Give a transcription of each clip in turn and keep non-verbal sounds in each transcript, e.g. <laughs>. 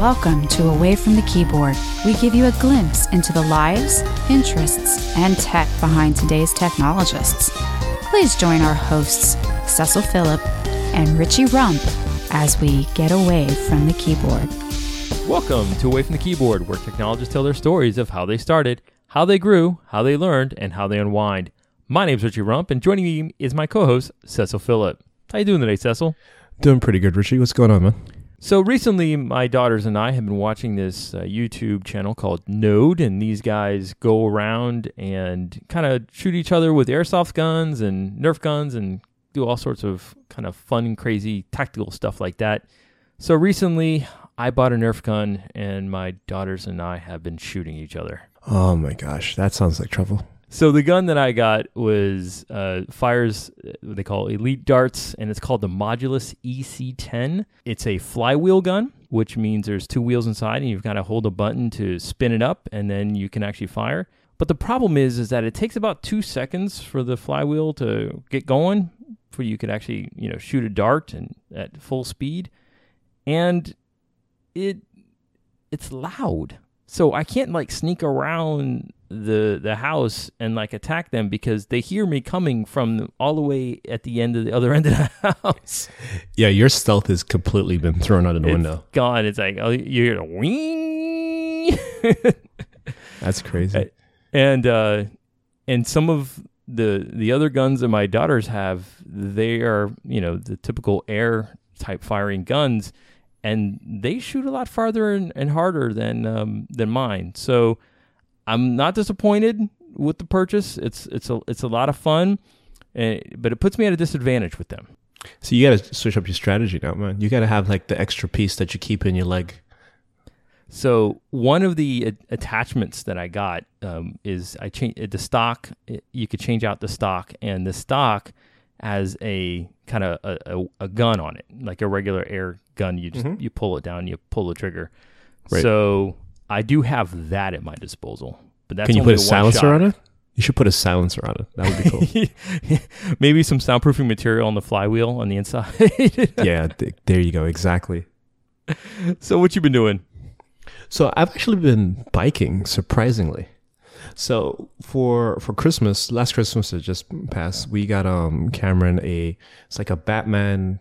Welcome to Away from the Keyboard. We give you a glimpse into the lives, interests, and tech behind today's technologists. Please join our hosts, Cecil Phillip and Richie Rump, as we get away from the keyboard. Welcome to Away from the Keyboard, where technologists tell their stories of how they started, how they grew, how they learned, and how they unwind. My name's Richie Rump, and joining me is my co-host Cecil Phillip. How you doing today, Cecil? Doing pretty good, Richie. What's going on, man? So recently, my daughters and I have been watching this uh, YouTube channel called Node, and these guys go around and kind of shoot each other with airsoft guns and Nerf guns and do all sorts of kind of fun, crazy tactical stuff like that. So recently, I bought a Nerf gun, and my daughters and I have been shooting each other. Oh my gosh, that sounds like trouble. So the gun that I got was uh, fires uh, what they call elite darts, and it's called the Modulus EC10. It's a flywheel gun, which means there's two wheels inside, and you've got to hold a button to spin it up, and then you can actually fire. But the problem is, is that it takes about two seconds for the flywheel to get going, for you could actually, you know, shoot a dart and at full speed, and it it's loud. So I can't like sneak around the the house and like attack them because they hear me coming from all the way at the end of the other <laughs> end of the house. Yeah, your stealth has completely been thrown out of the It's window. gone. It's like oh, you hear a wing, <laughs> That's crazy. and uh, and some of the the other guns that my daughters have, they are you know the typical air type firing guns, and they shoot a lot farther and, and harder than um, than mine. So I'm not disappointed with the purchase. It's it's a it's a lot of fun, eh, but it puts me at a disadvantage with them. So you got to switch up your strategy now, man. You got to have like the extra piece that you keep in your leg. So one of the a- attachments that I got um, is I changed the stock. it- You could change out the stock, and the stock has a kind of a, a, a gun on it, like a regular air gun. You just Mhm. you pull it down, you pull the trigger. Right. So I do have that at my disposal, but that's Can you put a silencer shot. on it? You should put a silencer on it. That would be cool. <laughs> Maybe some soundproofing material on the flywheel on the inside. <laughs> yeah, th- there you go. Exactly. so what you been doing? So I've actually been biking, surprisingly. So for for Christmas, last Christmas that just passed, we got um Cameron a it's like a Batman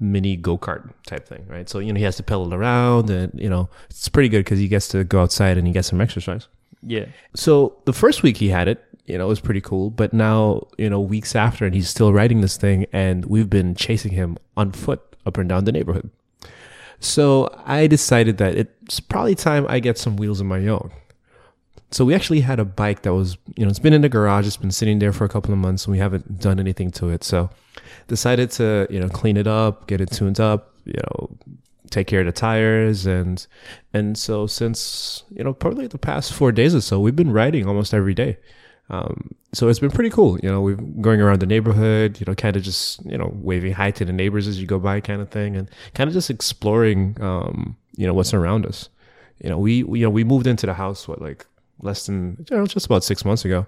mini go kart type thing, right? So you know he has to pedal around, and you know it's pretty good because he gets to go outside and he gets some exercise. Yeah. So the first week he had it, you know, it was pretty cool. But now, you know, weeks after, and he's still riding this thing, and we've been chasing him on foot up and down the neighborhood. So I decided that it's probably time I get some wheels of my own. So we actually had a bike that was, you know, it's been in the garage, it's been sitting there for a couple of months, and we haven't done anything to it. So decided to, you know, clean it up, get it tuned up, you know, take care of the tires. And and so since you know probably the past four days or so we've been riding almost every day. Um, so it's been pretty cool. You know we're going around the neighborhood you know kind of just you know waving hi to the neighbors as you go by kind of thing and kind of just exploring um, you know what's around us. You know we, we you know we moved into the house what like less than you know just about six months ago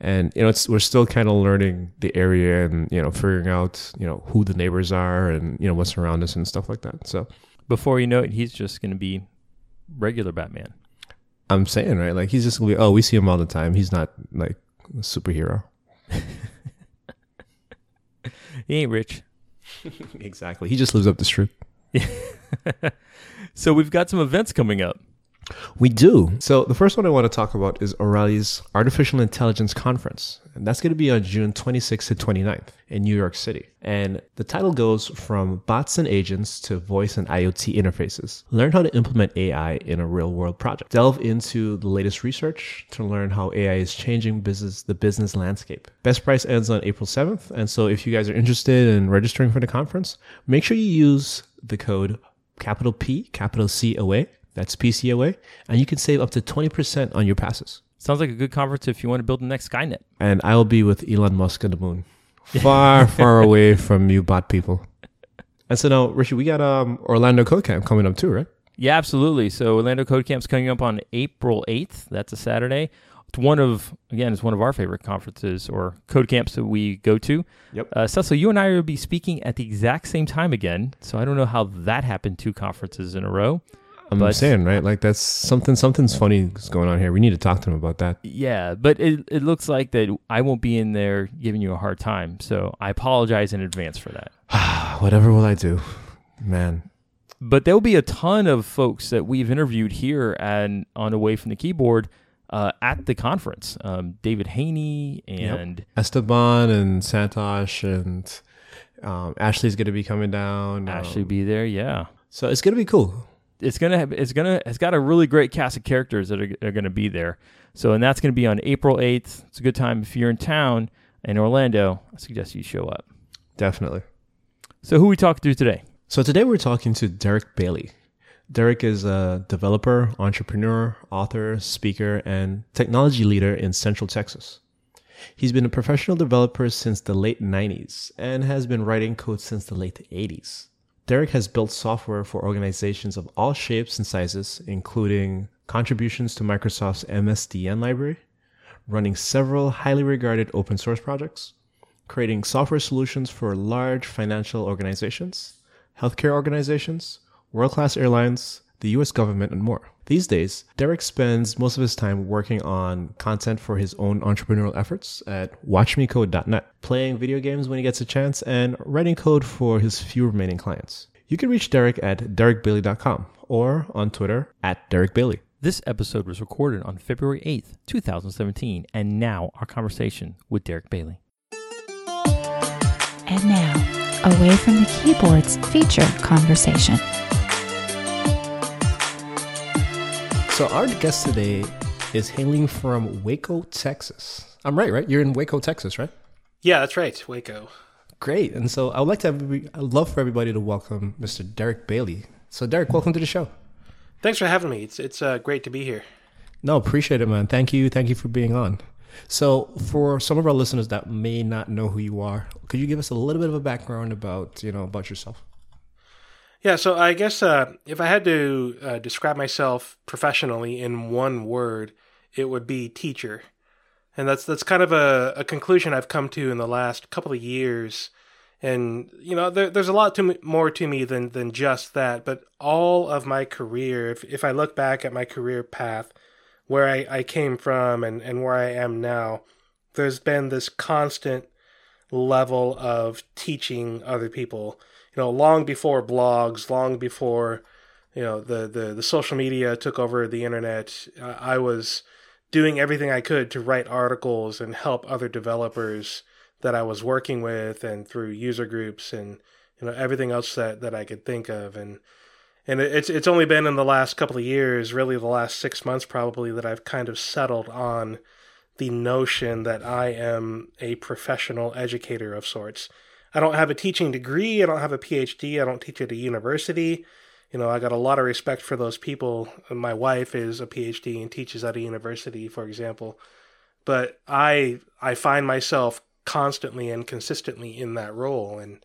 and you know it's we're still kind of learning the area and you know figuring out you know who the neighbors are and you know what's around us and stuff like that so Before you know it, he's just going to be regular Batman. I'm saying, right? Like he's just gonna be, oh, we see him all the time. He's not like a superhero. <laughs> He ain't rich. <laughs> exactly. He just lives up the street. <laughs> so we've got some events coming up. We do. So the first one I want to talk about is O'Reilly's Artificial Intelligence Conference. And that's going to be on June 26th to 29th in New York City. And the title goes from bots and agents to voice and IoT interfaces. Learn how to implement AI in a real world project. Delve into the latest research to learn how AI is changing business the business landscape. Best price ends on April 7th. And so if you guys are interested in registering for the conference, make sure you use the code capital P, capital C OA. That's PCOA. And you can save up to 20% on your passes. Sounds like a good conference if you want to build the next Skynet. And I'll be with Elon Musk on the moon. Far, <laughs> far away from you bot people. And so now, Richie, we got um Orlando Code Camp coming up too, right? Yeah, absolutely. So Orlando Code Camp's coming up on April 8th. That's a Saturday. It's one of again, it's one of our favorite conferences or code camps that we go to. Yep. Uh, Cecil, you and I will be speaking at the exact same time again. So I don't know how that happened. Two conferences in a row. I'm But- saying, right? Like that's something. Something's funny is going on here. We need to talk to him about that. Yeah, but it it looks like that I won't be in there giving you a hard time. So I apologize in advance for that. <sighs> Whatever will I do, man? But there'll be a ton of folks that we've interviewed here and on Away from the Keyboard uh, at the conference. Um, David Haney and Esteban and Santosh and um, Ashley's going to be coming down. Ashley um, be there. Yeah. so it's going to be cool. It's gonna have it's gonna it's got a really great cast of characters that are, are gonna be there. So and that's gonna be on April eighth. It's a good time if you're in town in Orlando. I suggest you show up. Definitely. So who we talking to today? So today we're talking to Derick Bailey. Derick is a developer, entrepreneur, author, speaker, and technology leader in Central Texas. He's been a professional developer since the late 90s and has been writing code since the late 80s. Derick has built software for organizations of all shapes and sizes, including contributions to Microsoft's MSDN library, running several highly regarded open source projects, creating software solutions for large financial organizations, healthcare organizations, world class airlines, the US government, and more. These days, Derick spends most of his time working on content for his own entrepreneurial efforts at watchmecode.net, playing video games when he gets a chance, and writing code for his few remaining clients. You can reach Derick at derickbailey.com or on Twitter at Derick Bailey. This episode was recorded on February eighth, two thousand seventeen, and now our conversation with Derick Bailey. And now, away from the keyboards feature conversation. So, our guest today is hailing from Waco, Texas. I'm right, right? You're in Waco, Texas, right? Yeah, that's right, Waco. Great. And so I would like to have, I'd love for everybody to welcome Mr. Derick Bailey. So, Derick, welcome to the show. Thanks for having me. It's it's uh, great to be here. No, appreciate it, man. Thank you. Thank you for being on. So, for some of our listeners that may not know who you are, could you give us a little bit of a background about, you know, about yourself? Yeah, so I guess uh, if I had to uh, describe myself professionally in one word, it would be teacher, and that's that's kind of a, a conclusion I've come to in the last couple of years. And you know, there, there's a lot to me, more to me than than just that. But all of my career, if if I look back at my career path, where I, I came from and, and where I am now, there's been this constant level of teaching other people. You know, long before blogs, long before you know the the, the social media took over the internet, I was doing everything I could to write articles and help other developers that I was working with and through user groups and you know everything else that, that I could think of and and it's it's only been in the last couple of years, really the last six months probably, that I've kind of settled on the notion that I am a professional educator of sorts. I don't have a teaching degree, I don't have a PhD, I don't teach at a university. You know, I got a lot of respect for those people. My wife is a PhD and teaches at a university, for example. But I I find myself constantly and consistently in that role and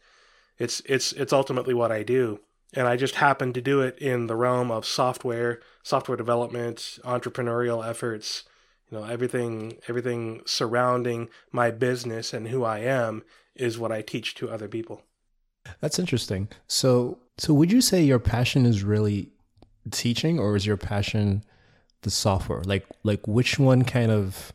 it's it's it's ultimately what I do and I just happen to do it in the realm of software, software development, entrepreneurial efforts, you know, everything everything surrounding my business and who I am is what I teach to other people. That's interesting. So, so would you say your passion is really teaching, or is your passion the software? Like, like which one kind of,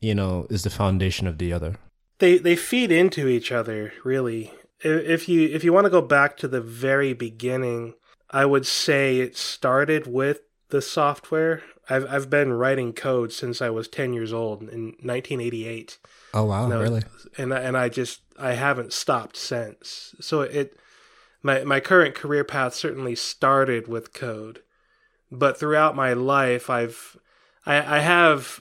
you know, is the foundation of the other? They they feed into each other, really. If you if you want to go back to the very beginning, I would say it started with the software. I've I've been writing code since I was 10 years old in 1988. Oh wow, really? and I- and I just I haven't stopped since. So it my my current career path certainly started with code, but throughout my life I've I, I have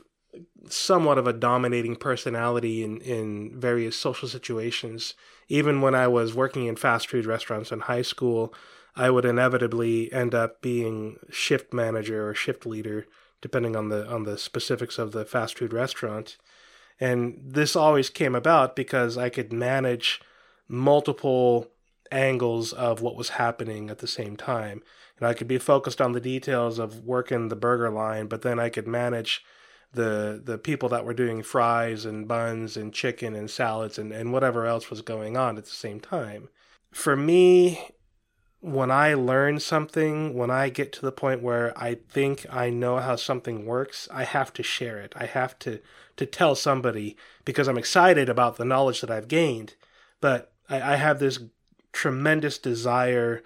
somewhat of a dominating personality in in various social situations. Even when I was working in fast food restaurants in high school, I would inevitably end up being shift manager or shift leader, depending on the on the specifics of the fast food restaurant. And this always came about because I could manage multiple angles of what was happening at the same time. And I could be focused on the details of working the burger line, but then I could manage the the people that were doing fries and buns and chicken and salads and, and whatever else was going on at the same time. For me, when I learn something, when I get to the point where I think I know how something works, I have to share it. I have to to tell somebody because I'm excited about the knowledge that I've gained. But I, I have this tremendous desire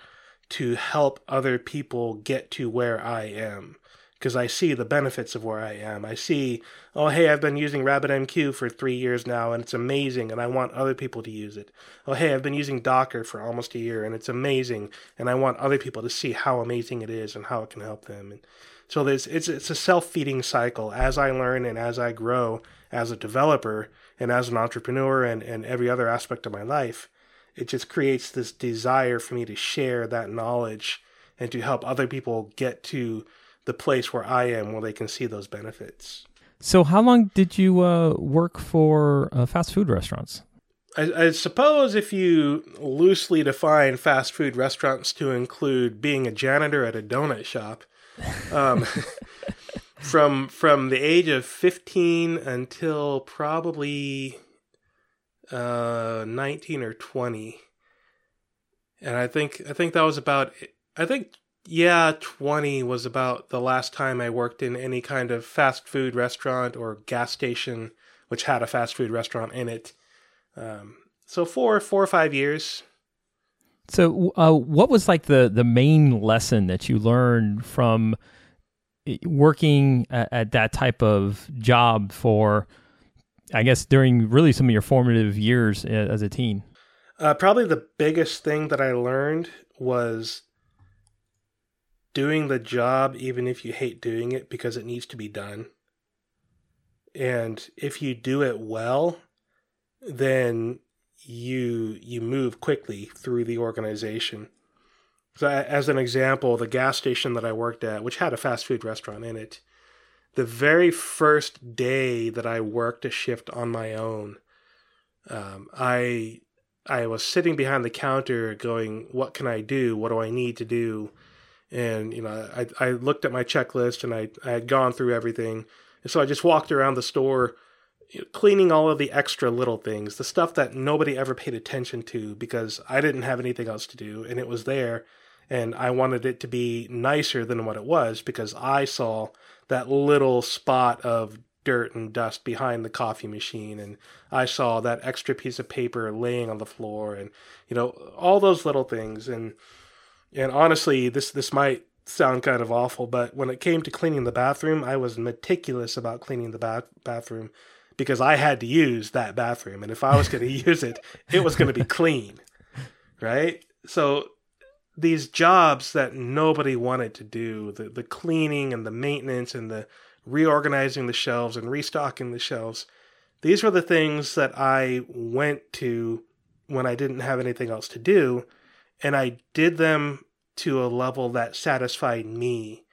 to help other people get to where I am because I see the benefits of where I am. I see, oh, hey, I've been using RabbitMQ for three years now and it's amazing and I want other people to use it. Oh, hey, I've been using Docker for almost a year and it's amazing and I want other people to see how amazing it is and how it can help them. And so there's, it's, it's a self feeding cycle. As I learn and as I grow as a developer and as an entrepreneur and, and every other aspect of my life, it just creates this desire for me to share that knowledge and to help other people get to the place where I am where they can see those benefits. So, how long did you uh, work for uh, fast food restaurants? I, I, suppose if you loosely define fast food restaurants to include being a janitor at a donut shop, um, <laughs> from from the age of fifteen until probably uh, nineteen or twenty, and I think I think that was about I think yeah, 20 was about the last time I worked in any kind of fast food restaurant or gas station, which had a fast food restaurant in it. Um, so four, four or five years. So, uh, what was like the the main lesson that you learned from eh, working at, at that type of job for, I guess, during really some of your formative years eh, as a teen? Uh, probably the biggest thing that I learned was doing the job even if you hate doing it because it needs to be done. And if you do it well, then you you move quickly through the organization. So as an example, the gas station that I worked at, which had a fast food restaurant in it, the very first day that I worked a shift on my own, um, I I was sitting behind the counter going, "What can I do? What do I need to do?" And you know I, I looked at my checklist and I, I had gone through everything. And so i just walked around the store cleaning all of the extra little things the stuff that nobody ever paid attention to because i didn't have anything else to do and it was there. And i wanted it to be nicer than what it was because i saw that little spot of dirt and dust behind the coffee machine and i saw that extra piece of paper laying on the floor and you know all those little things. And and honestly, this this might sound kind of awful, but when it came to cleaning the bathroom, I was meticulous about cleaning the bath bathroom because I had to use that bathroom, and if I was going <laughs> to use it, it was going to be clean, right? So these jobs that nobody wanted to do, the the cleaning and the maintenance and the reorganizing the shelves and restocking the shelves, these were the things that I went to when I didn't have anything else to do and I did them to a level that satisfied me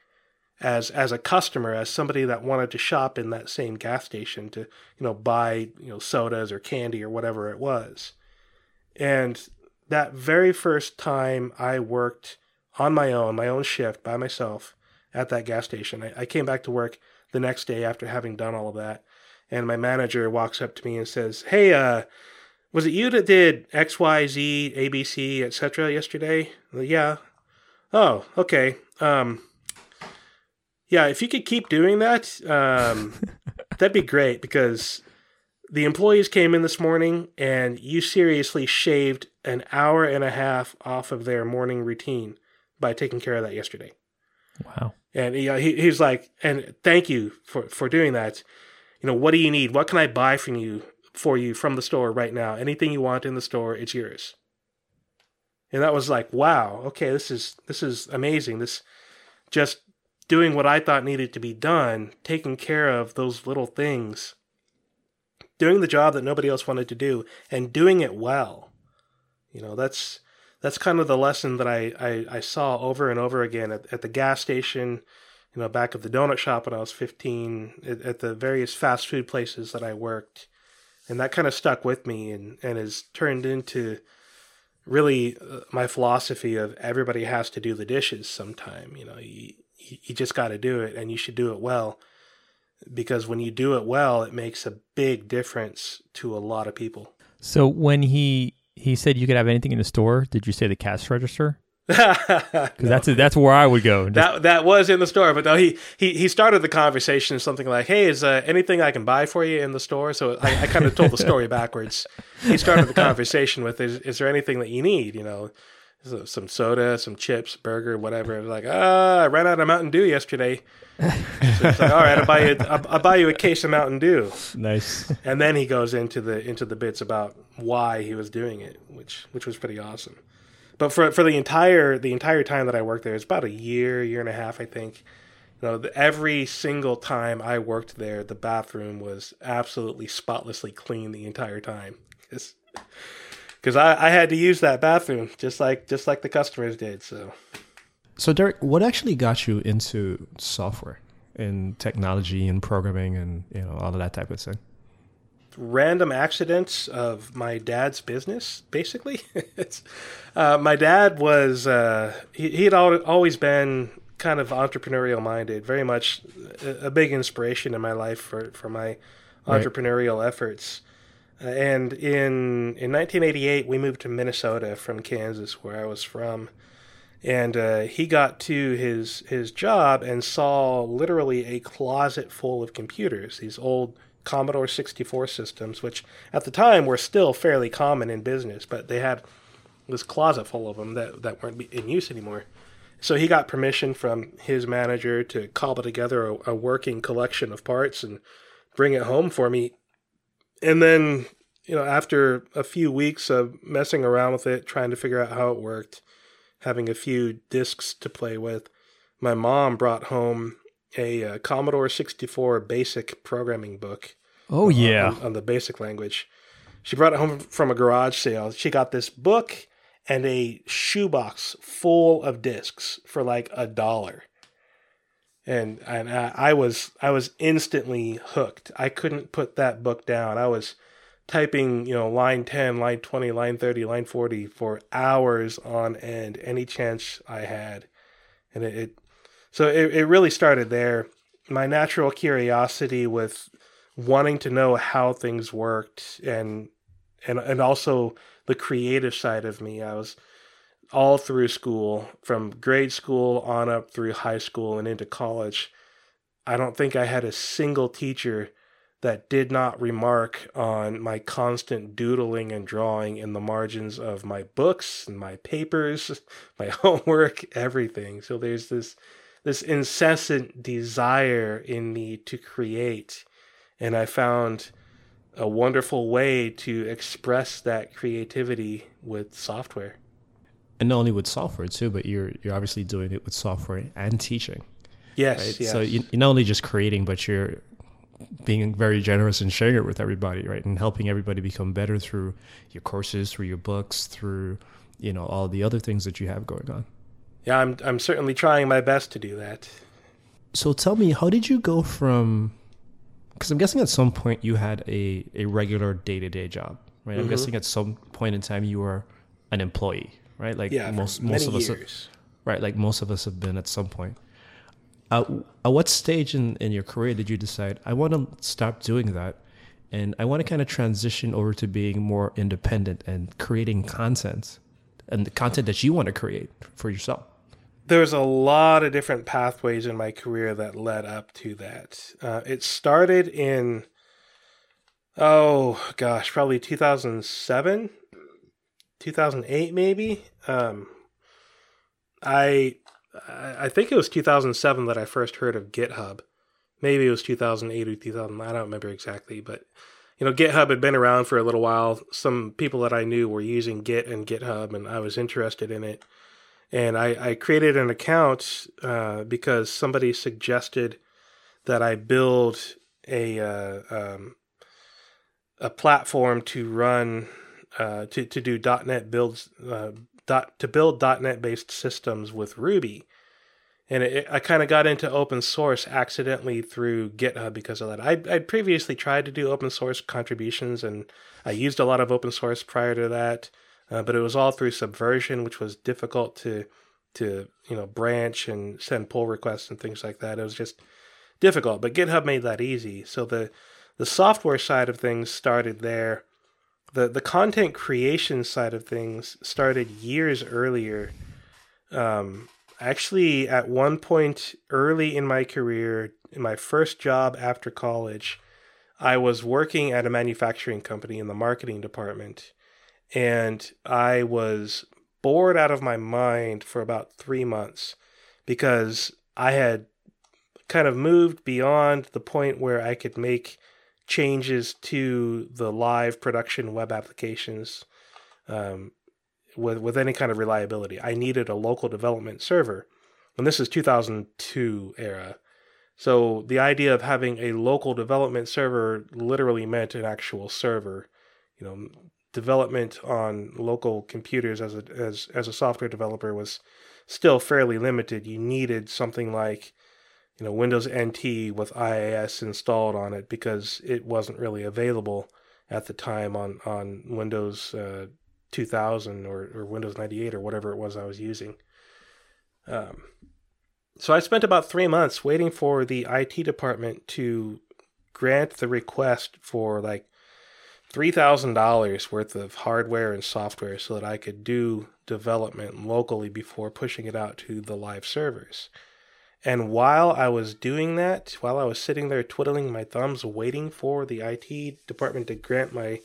as as a customer, as somebody that wanted to shop in that same gas station to you know buy you know sodas or candy or whatever it was. And that very first time I worked on my own, my own shift by myself at that gas station, I, I came back to work the next day after having done all of that, and my manager walks up to me and says, "Hey, uh, was it you that did X, Y, Z, A, B, C, etc. yesterday? yeah. Oh, okay. Um, yeah, if you could keep doing that, um, <laughs> that'd be great because the employees came in this morning and you seriously shaved an hour and a half off of their morning routine by taking care of that yesterday. Wow. And he, he he's like, and thank you for, for doing that. You know, what do you need? What can I buy from you for you from the store right now. Anything you want in the store, it's yours. And that was like, wow, okay, this is this is amazing. This just doing what I thought needed to be done, taking care of those little things, doing the job that nobody else wanted to do, and doing it well. You know, that's that's kind of the lesson that I, I, I saw over and over again at, at the gas station, you know, back at the donut shop when I was 15, at, at the various fast food places that I worked and that kind of stuck with me and and has turned into really uh, my philosophy of everybody has to do the dishes sometime you know you, you just got to do it and you should do it well. Because when you do it well it makes a big difference to a lot of people. So when he he said you could have anything in the store did you say the cash register Because that's that's where I would go. Just- that that was in the store, but no, he he he started the conversation something like, "Hey, is uh, anything I can buy for you in the store?" So I, I kind of told the story <laughs> backwards. He started the conversation with, "Is is there anything that you need?" You know, so- some soda, some chips, burger, whatever. I was like, "Ah, I ran out of Mountain Dew yesterday." So like, "All right, I'll buy you I'll, I'll buy you a case of Mountain Dew." nice. And then he goes into the into the bits about why he was doing it, which which was pretty awesome. But for for the entire the entire time that I worked there, it's about a year, year and a half, I think. You know, the, every single time I worked there, the bathroom was absolutely spotlessly clean the entire time. Because I, I had to use that bathroom just like just like the customers did. So So, Derick, what actually got you into software and technology and programming and you know all of that type of thing? Random accidents of my dad's business basically. <laughs> It's, uh, my dad was uh, he, he had al- always been kind of entrepreneurial minded very much a, a big inspiration in my life for, for my Right. entrepreneurial efforts. Uh, and in in 1988 we moved to minnesota from kansas where i was from. And uh, he got to his his job and saw literally a closet full of computers these old commodore 64 systems which at the time were still fairly common in business but they had this closet full of them that, that weren't in use anymore. So he got permission from his manager to cobble together a, a working collection of parts and bring it home for me. And then you know after a few weeks of messing around with it trying to figure out how it worked having a few discs to play with, my mom brought home a uh, Commodore 64 basic programming book. Oh yeah. on, on the basic language. She brought it home from a garage sale. She got this book and a shoebox full of discs for like a dollar. And and I, I was I was instantly hooked. I couldn't put that book down. I was typing, you know, line 10, line 20, line 30, line 40 for hours on end, any chance I had. And it, it so it, it really started there. My natural curiosity with wanting to know how things worked and and and also the creative side of me. I was all through school, from grade school on up through high school and into college. I don't think I had a single teacher that did not remark on my constant doodling and drawing in the margins of my books and my papers, <laughs> my <laughs> homework, everything. So there's this this incessant desire in me to create and I found a wonderful way to express that creativity with software. And not only with software too, but you're you're obviously doing it with software and teaching. Yes, Right? yes. So you, you're not only just creating, but you're being very generous and sharing it with everybody, right? And helping everybody become better through your courses, through your books, through you know all the other things that you have going on. Yeah, I'm I'm certainly trying my best to do that. So tell me, how did you go from? Because I'm guessing at some point you had a a regular day to day job, right? I'm Mhm. guessing at some point in time you were an employee, right? Like Yeah, most most of us, years. right? Like most of us have been at some point. Uh, at what stage in, in your career did you decide I want to stop doing that, and I want to kind of transition over to being more independent and creating content, and the content that you want to create for yourself? There's a lot of different pathways in my career that led up to that. Uh, it started in, oh gosh, probably 2007, 2008 maybe. Um, I I think it was 2007 that I first heard of GitHub. Maybe it was 2008 or 2000. I don't remember exactly, but you know, GitHub had been around for a little while. Some people that I knew were using Git and GitHub, and I was interested in it. And I, I created an account uh, because somebody suggested that I build a uh, um, a platform to run uh, to to do .NET builds uh, dot to build .NET based systems with Ruby, and it, I kind of got into open source accidentally through GitHub because of that. I I'd previously tried to do open source contributions, and I used a lot of open source prior to that, uh, but it was all through Subversion, which was difficult to to you know branch and send pull requests and things like that. It was just difficult, but GitHub made that easy. So the the software side of things started there. The the content creation side of things started years earlier Um, actually, at one point early in my career, in my first job after college, I was working at a manufacturing company in the marketing department, and I was bored out of my mind for about three months because I had kind of moved beyond the point where I could make changes to the live production web applications um, with with any kind of reliability. I needed a local development server, and this is 2002 era. So the idea of having a local development server literally meant an actual server. You know, development on local computers as a as as a software developer was still fairly limited. You needed something like you know Windows NT with IIS installed on it because it wasn't really available at the time on on Windows uh, 2000 or, or Windows 98 or whatever it was I was using. Um, so I spent about three months waiting for the IT department to grant the request for like $3,000 worth of hardware and software so that I could do development locally before pushing it out to the live servers. And while I was doing that, while I was sitting there twiddling my thumbs waiting for the IT department to grant my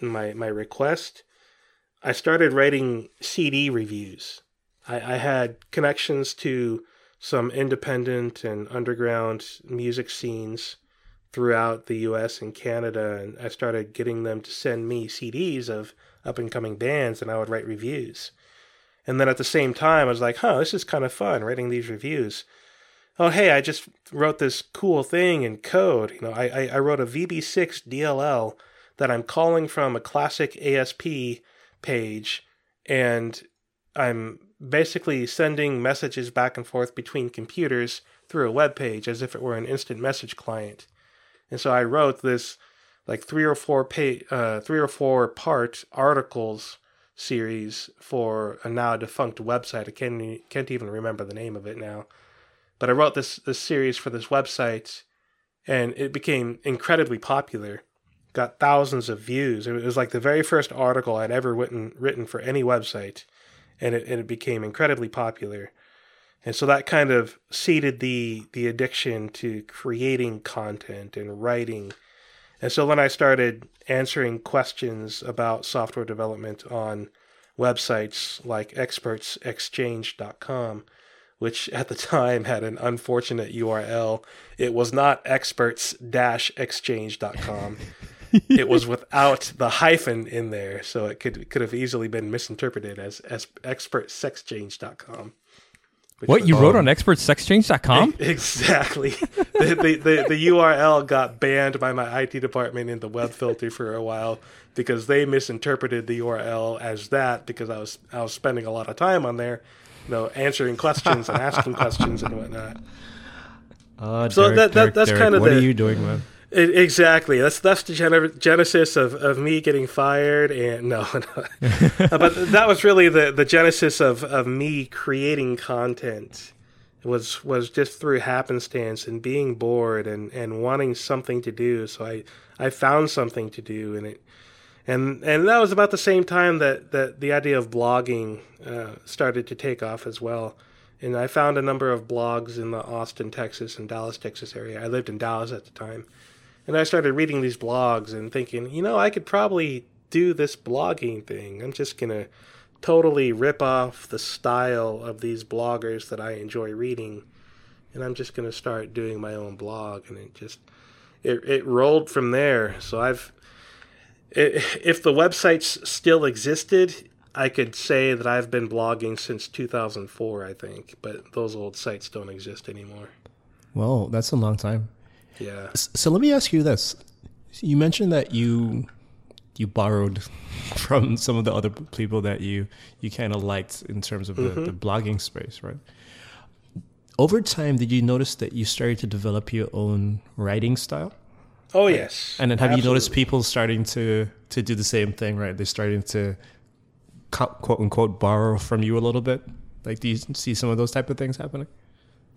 my my request, I started writing CD reviews. I, I had connections to some independent and underground music scenes throughout the US and Canada, and I started getting them to send me CDs of up and coming bands, and I would write reviews. And then at the same time, I was like, huh, this is kind of fun writing these reviews. Oh, hey, I just wrote this cool thing in code. You know, I, I, I wrote a VB6 DLL that I'm calling from a classic ASP page, and I'm basically sending messages back and forth between computers through a web page as if it were an instant message client. And so I wrote this like three or four pay, uh, three or four part articles series for a now defunct website. I can't can't even remember the name of it now, but I wrote this this series for this website, and it became incredibly popular. Got thousands of views. It was like the very first article I'd ever written written for any website, and it and it became incredibly popular. And so that kind of seeded the the addiction to creating content and writing. And so then I started answering questions about software development on websites like expertsexchange.com, which at the time had an unfortunate URL. It was not experts-exchange.com. it was <laughs> without the hyphen in there, so it could could have easily been misinterpreted as, as expertsexchange.com. What you wrote on expertsexchange.com? <laughs> Exactly. the, the, the, the, URL got banned by my IT department in the web filter for a while because they misinterpreted the URL as that because I was I was spending a lot of time on there, you know, answering questions and asking questions and whatnot. <laughs> Uh, so Derick, that, that Derick, that's Derick, kind of what the, are you doing, man? It, exactly. That's that's the genesis of, of me getting fired, and no, <laughs> no. but that was really the, the genesis of, of me creating content. It was was just through happenstance and being bored and, and wanting something to do. So I, I found something to do, and it and and that was about the same time that, that the idea of blogging uh, started to take off as well. And I found a number of blogs in the Austin, Texas, and Dallas, Texas area. I lived in Dallas at the time and I started reading these blogs and thinking, you know, I could probably do this blogging thing. I'm just going to totally rip off the style of these bloggers that I enjoy reading. And I'm just going to start doing my own blog. And it just, it, it rolled from there. So I've, it, if the websites still existed, I could say that I've been blogging since 2004, I think, but those old sites don't exist anymore. Well, that's a long time. Yeah. So let me ask you this: You mentioned that you you borrowed <laughs> from some of the other people that you you kind of liked in terms of mm-hmm. the, the blogging space, right? Over time, did you notice that you started to develop your own writing style? Oh yes. And then have Absolutely. you noticed people starting to to do the same thing, right? They're starting to quote unquote borrow from you a little bit. Like, do you see some of those type of things happening?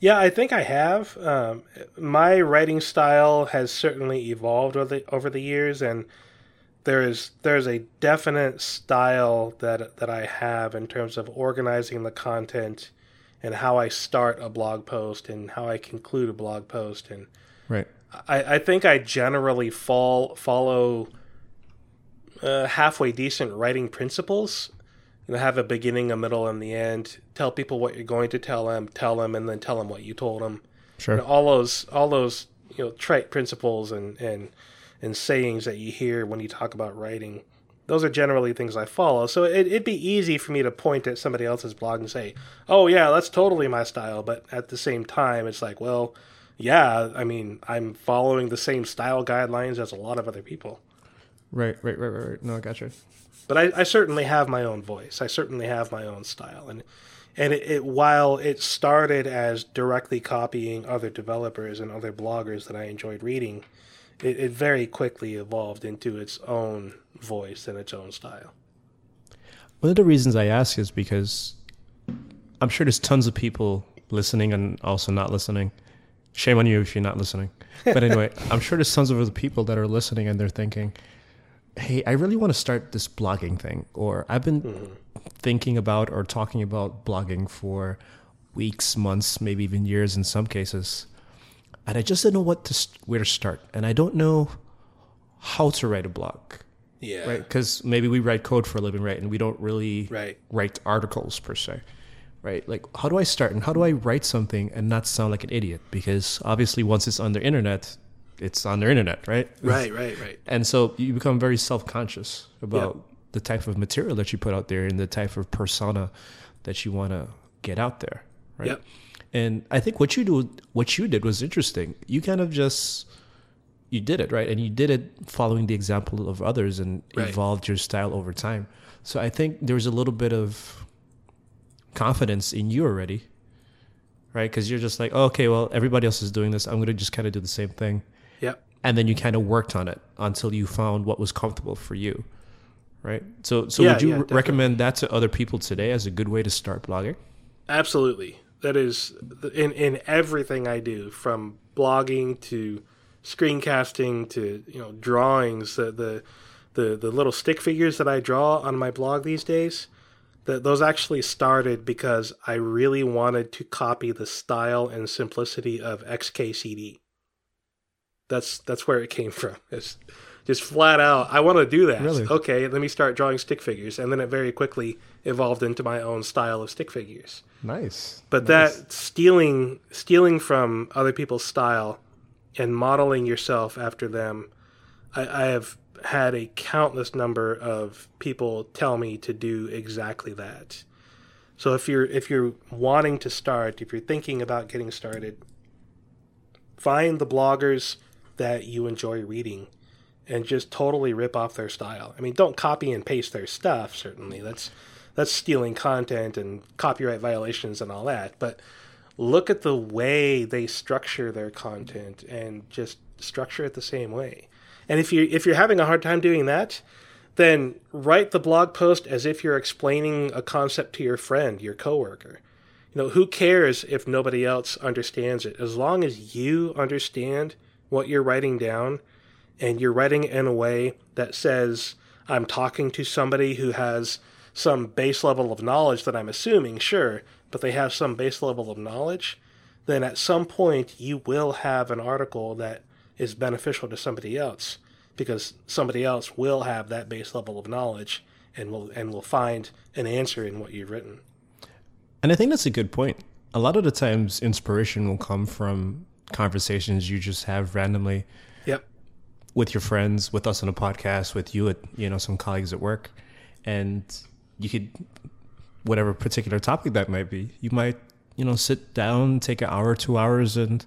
Yeah, I think I have. Um, my writing style has certainly evolved over the, over the years, and there is there's a definite style that that I have in terms of organizing the content and how I start a blog post and how I conclude a blog post and Right. I, I think I generally fall follow uh, halfway decent writing principles. You know, have a beginning, a middle, and the end. Tell people what you're going to tell them. Tell them, and then tell them what you told them. Sure. You know, all those all those you know trite principles and and and sayings that you hear when you talk about writing. Those are generally things I follow. So it, it'd be easy for me to point at somebody else's blog and say, "Oh yeah, that's totally my style." But at the same time, it's like, well, yeah, I mean, I'm following the same style guidelines as a lot of other people. Right, right, right, right, right. No, I gotcha. But I, I certainly have my own voice. I certainly have my own style, and and it, it while it started as directly copying other developers and other bloggers that I enjoyed reading, it, it very quickly evolved into its own voice and its own style. One of the reasons I ask is because I'm sure there's tons of people listening and also not listening. Shame on you if you're not listening. But anyway, <laughs> I'm sure there's tons of other people that are listening and they're thinking, hey, I really want to start this blogging thing. Or I've been mm-hmm. thinking about or talking about blogging for weeks, months, maybe even years in some cases. And I just don't know what to where to start. And I don't know how to write a blog Yeah. right? Because maybe we write code for a living, right? And we don't really Right. write articles per se, right? Like, how do I start and how do I write something and not sound like an idiot? Because obviously, once it's on the internet, it's on their internet, right? Right. Right. Right. And so you become very self conscious about the type of material that you put out there and the type of persona that you want to get out there, right? Yep. And I think what you do, what you did was interesting. You kind of just you did it right, and you did it following the example of others and Right. evolved your style over time. So I think there was a little bit of confidence in you already, right? Because you're just like, oh, okay, well, everybody else is doing this. I'm going to just kind of do the same thing Yep. And then you kind of worked on it until you found what was comfortable for you right so so Yeah, would you yeah, re- recommend that to other people today as a good way to start blogging Absolutely. That is in in everything I do, from blogging to screencasting to you know drawings. The the the, the little stick figures that I draw on my blog these days. That those actually started because I really wanted to copy the style and simplicity of XKCD. That's that's where it came from. It's just flat out. I want to do that. Really? Okay, let me start drawing stick figures, and then it very quickly evolved into my own style of stick figures. nice But that stealing stealing from other people's style and modeling yourself after them, I, I have had a countless number of people tell me to do exactly that. So if you're if you're wanting to start, if you're thinking about getting started, find the bloggers that you enjoy reading and just totally rip off their style. I mean, don't copy and paste their stuff, certainly. That's that's stealing content and copyright violations and all that. But look at the way they structure their content and just structure it the same way. And if you if you're having a hard time doing that, then write the blog post as if you're explaining a concept to your friend, your coworker. You know, who cares if nobody else understands it? As long as you understand what you're writing down and you're writing it in a way that says, I'm talking to somebody who has some base level of knowledge that I'm assuming, sure, but they have some base level of knowledge, then at some point you will have an article that is beneficial to somebody else because somebody else will have that base level of knowledge and will and will find an answer in what you've written. and i think that's a good point a lot of the times inspiration will come from conversations you just have randomly Yep. with your friends, with us on a podcast, with you at you know some colleagues at work, and you could whatever particular topic that might be, you might you know sit down, take an hour, two hours, and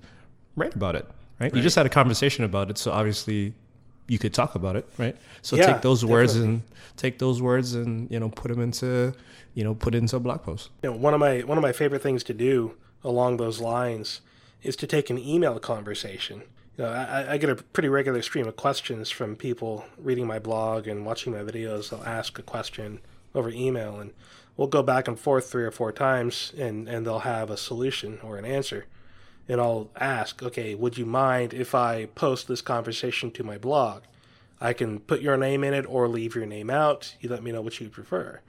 write about it. Right? You just had a conversation about it, so obviously you could talk about it, right? So Yeah, take those words definitely. and take those words and you know put them into you know put it into a blog post. You know, one of my one of my favorite things to do along those lines is to take an email conversation. You know, I, I get a pretty regular stream of questions from people reading my blog and watching my videos. They'll ask a question over email, and we'll go back and forth three or four times, and and they'll have a solution or an answer. And I'll ask, okay, would you mind if I post this conversation to my blog? I can put your name in it or leave your name out. You let me know what you prefer.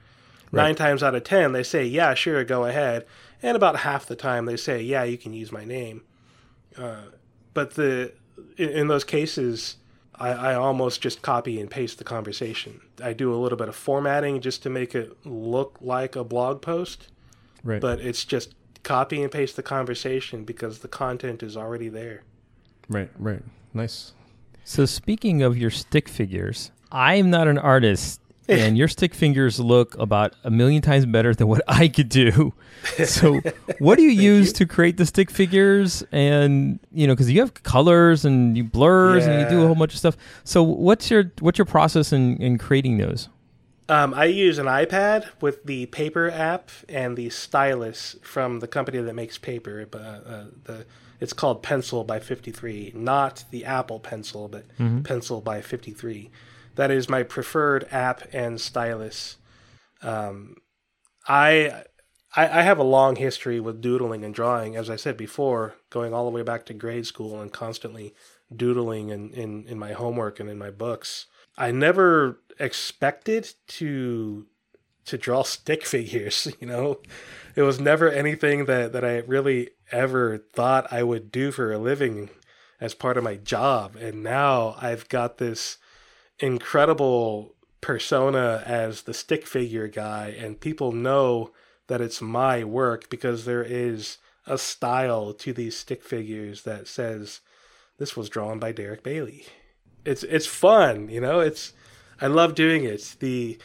Right. Nine times out of ten, they say, yeah, sure, go ahead. And about half the time, they say, yeah, you can use my name. Uh, but the in, in those cases, I, I, almost just copy and paste the conversation. I do a little bit of formatting just to make it look like a blog post. Right. But it's just copy and paste the conversation because the content is already there. Right, right. Nice. So speaking of your stick figures, I'm not an artist <laughs> and your stick fingers look about a million times better than what I could do. <laughs> So, what do you use you. to create the stick figures? And you know, because you have colors and you blurs yeah. and you do a whole bunch of stuff. So, what's your what's your process in in creating those? Um, I use an iPad with the paper app and the stylus from the company that makes paper. But uh, the it's called Pencil by Fifty Three, not the Apple Pencil, but mm-hmm. Pencil by Fifty Three that is my preferred app and stylus. Um, I, I, I have a long history with doodling and drawing, as I said before, going all the way back to grade school and constantly doodling in, in, in my homework and in my books. I never expected to to draw <laughs> stick figures, <laughs> you know. It was never anything that, that I really ever thought I would do for a living as part of my job. And now I've got this incredible persona as the stick figure guy, and people know that it's my work because there is a style to these stick figures that says this was drawn by Derick Bailey. It's it's fun, you know. It's I love doing it. The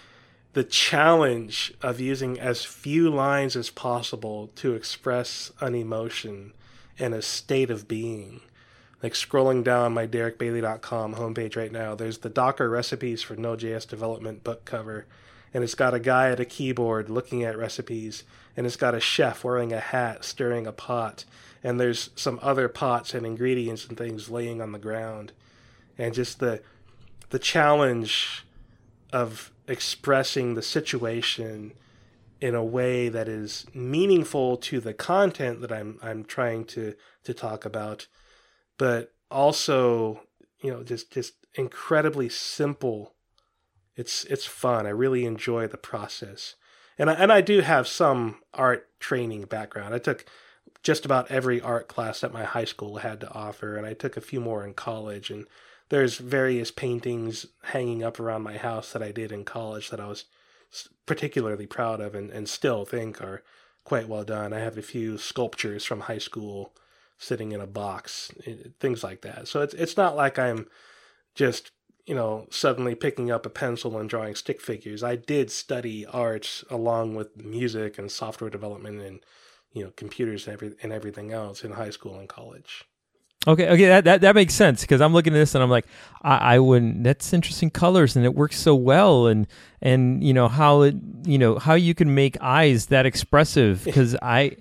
the challenge of using as few lines as possible to express an emotion and a state of being like scrolling down my derickbailey.com homepage right now, there's the Docker recipes for Node.js development book cover, and it's got a guy at a keyboard looking at recipes, and it's got a chef wearing a hat stirring a pot, and there's some other pots and ingredients and things laying on the ground, and just the the challenge of expressing the situation in a way that is meaningful to the content that I'm I'm trying to to talk about but also you know just just incredibly simple. It's it's fun. I really enjoy the process. And I, and I do have some art training background. I took just about every art class that my high school had to offer and i took a few more in college. And there's various paintings hanging up around my house that i did in college that i was particularly proud of and, and still think are quite well done. I have a few sculptures from high school sitting in a box, eh, things like that. So it's it's not like I'm just you know suddenly picking up a pencil and drawing stick figures. I did study art along with music and software development and you know computers and every and everything else in high school and college. Okay, okay, that that, that makes sense because I'm looking at this and I'm like, I, I wouldn't. That's interesting colors and it works so well and and you know how it you know how you can make eyes that expressive because I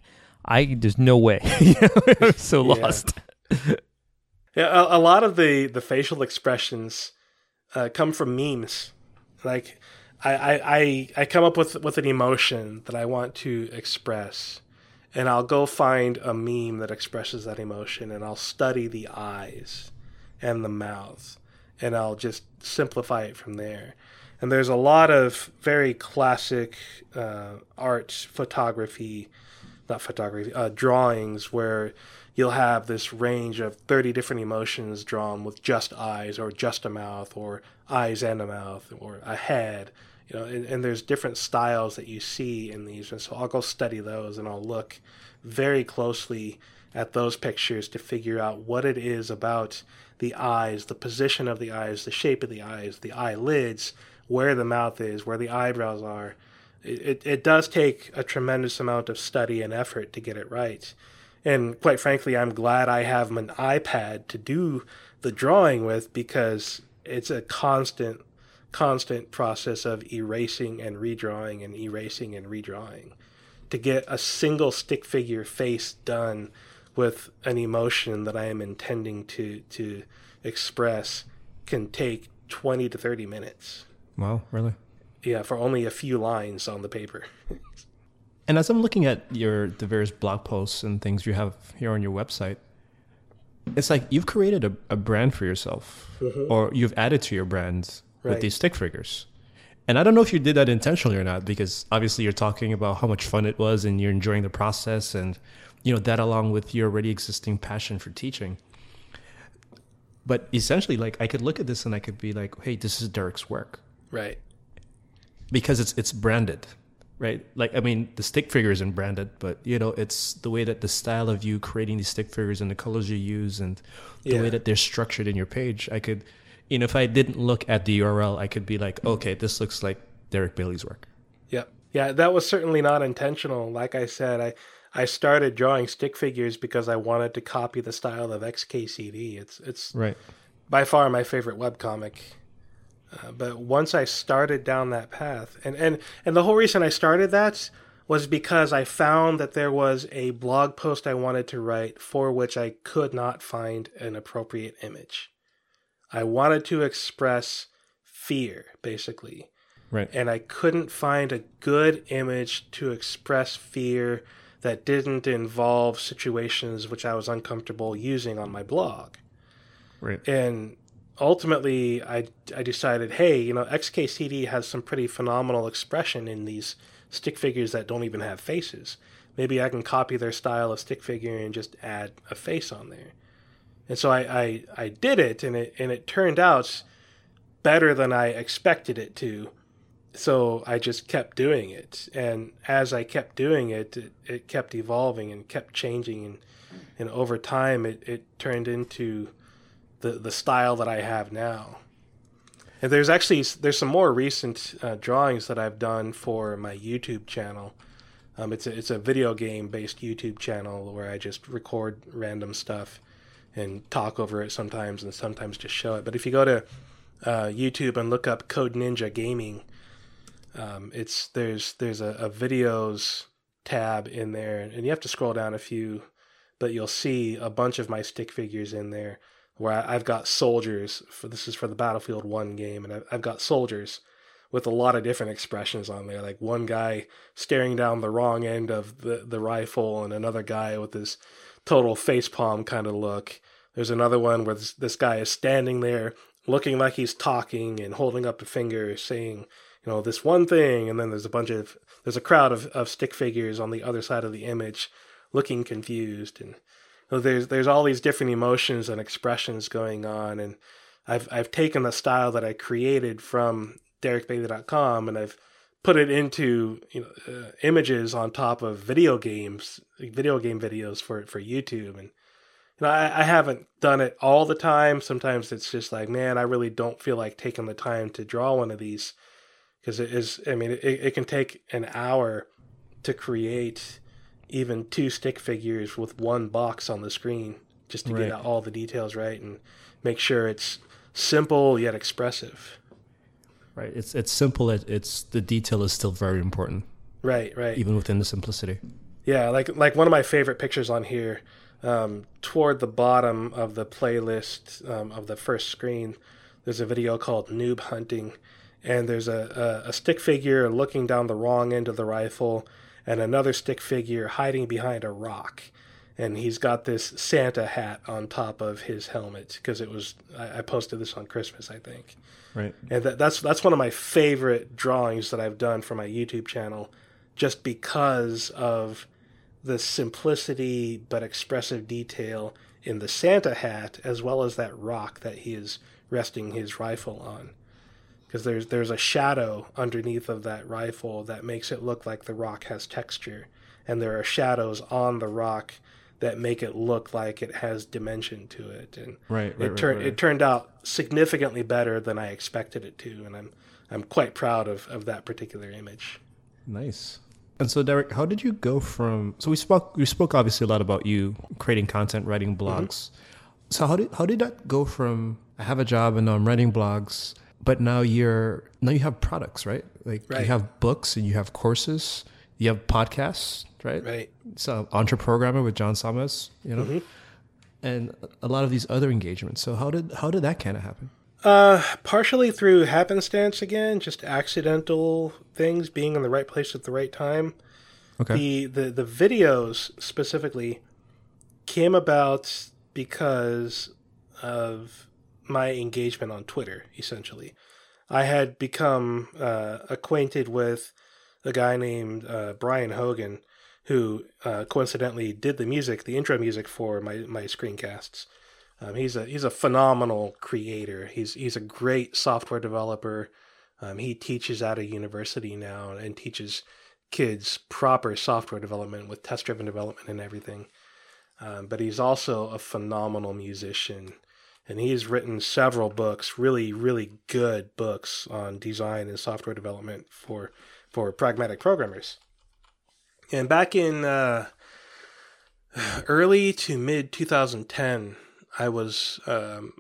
I there's no way. <laughs> I'm so yeah. lost. yeah, a, a, lot of the the facial expressions uh, come from memes. Like I, I I I come up with with an emotion that I want to express, and I'll go find a meme that expresses that emotion, and I'll study the eyes and the mouth, and I'll just simplify it from there. And there's a lot of very classic uh, art photography not photography, uh, drawings where you'll have this range of 30 different emotions drawn with just eyes or just a mouth or eyes and a mouth or a head you know and, and, there's different styles that you see in these. And so i'll go study those and i'll look very closely at those pictures to figure out what it is about the eyes the position of the eyes the shape of the eyes the eyelids where the mouth is where the eyebrows are it, it does take a tremendous amount of study and effort to get it right. And quite frankly, I'm glad I have an iPad to do the drawing with because it's a constant, constant process of erasing and redrawing and erasing and redrawing. To get a single stick figure face done with an emotion that I am intending to, to express can take 20 to 30 minutes. Wow, really? Yeah, for only a few lines on the paper. <laughs> and as I'm looking at your the various blog posts and things you have here on your website, it's like you've created a, a brand for yourself, mm-hmm. or you've added to your brand with these stick figures. And I don't know if you did that intentionally or not, because obviously you're talking about how much fun it was and you're enjoying the process, and you know that along with your already existing passion for teaching. But essentially, like I could look at this and I could be like, "Hey, this is Derick's work." Right. Because it's it's branded right like i mean the stick figure isn't branded but you know it's the way that the style of you creating these stick figures and the colors you use and the Yeah. way that they're structured in your page i could you know if i didn't look at the url i could be like okay this looks like derick bailey's work Yep. Yeah, that was certainly not intentional. Like I said, I I started drawing stick figures because I wanted to copy the style of XKCD. It's it's right by far my favorite webcomic. Uh, but once I started down that path, and, and, and the whole reason I started that was because I found that there was a blog post I wanted to write for which I could not find an appropriate image. I wanted to express fear, basically right and I couldn't find a good image to express fear that didn't involve situations which I was uncomfortable using on my blog. right And ultimately, I, I decided, hey, you know, XKCD has some pretty phenomenal expression in these stick figures that don't even have faces. Maybe I can copy their style of stick figure and just add a face on there. And so I, I, I did it, and it and it turned out better than I expected it to. So I just kept doing it, and as I kept doing it, it, it kept evolving and kept changing, and and over time, it, it turned into the the style that I have now. And there's actually there's some more recent uh, drawings that I've done for my YouTube channel. Um, it's a it's a video game based YouTube channel where I just record random stuff and talk over it sometimes and sometimes just show it. But if you go to uh, YouTube and look up Code Ninja Gaming, um, it's there's there's a, a videos tab in there, and you have to scroll down a few, but you'll see a bunch of my stick figures in there where I've got soldiers. For this is for the Battlefield One game, and I've, I've got soldiers with a lot of different expressions on there. Like one guy staring down the wrong end of the the rifle, and another guy with this total facepalm kind of look. There's another one where this, this guy is standing there looking like he's talking and holding up a finger saying, you know, this one thing. And then there's a bunch of, there's a crowd of, of stick figures on the other side of the image looking confused. And know, there's, there's all these different emotions and expressions going on. And I've, I've taken the style that I created from DerickBailey.com and I've put it into you know uh, images on top of video games, video game videos for for YouTube, and you know I, I haven't done it all the time. Sometimes it's just like, man, I really don't feel like taking the time to draw one of these because it is. I mean, it, it can take an hour to create even two stick figures with one box on the screen just to Right. get all the details right and make sure it's simple yet expressive. right it's it's simple it, it's the detail is still very important Right, right. even within the simplicity Yeah, like like one of my favorite pictures on here, um, toward the bottom of the playlist um, of the first screen, there's a video called Noob Hunting, and there's a, a, a stick figure looking down the wrong end of the rifle, and another stick figure hiding behind a rock, and he's got this Santa hat on top of his helmet because it was I, I posted this on Christmas I think. Right. And that, that's that's one of my favorite drawings that I've done for my YouTube channel, just because of the simplicity but expressive detail in the Santa hat, as well as that rock that he is resting his rifle on. Because there's there's a shadow underneath of that rifle that makes it look like the rock has texture, and there are shadows on the rock that make it look like it has dimension to it. And Right, right, it turned right. it turned out significantly better than I expected it to, and I'm I'm quite proud of, of that particular image. Nice. And so, Derick, how did you go from? So we spoke. We spoke obviously a lot about you creating content, writing blogs. Mm-hmm. So how did how did that go from? I have a job and now I'm writing blogs, but now you're now you have products, right? Like Right. you have books and you have courses, you have podcasts, right? Right. So Entreprogrammer with John Sonmez, you know, and a lot of these other engagements. So how did how did that kind of happen? Uh, partially through happenstance again, just accidental things, being in the right place at the right time. Okay. The the the videos specifically came about because of my engagement on Twitter, essentially. I had become uh, acquainted with a guy named uh, Brian Hogan, who uh, coincidentally did the music, the intro music for my, my screencasts. Um, he's a he's a phenomenal creator. He's he's a great software developer. Um, he teaches at a university now and teaches kids proper software development with test driven development and everything. Um, but he's also a phenomenal musician and he's written several books, really, really good books on design and software development for for pragmatic programmers. And back in uh, <sighs> early to mid 2010, I was um,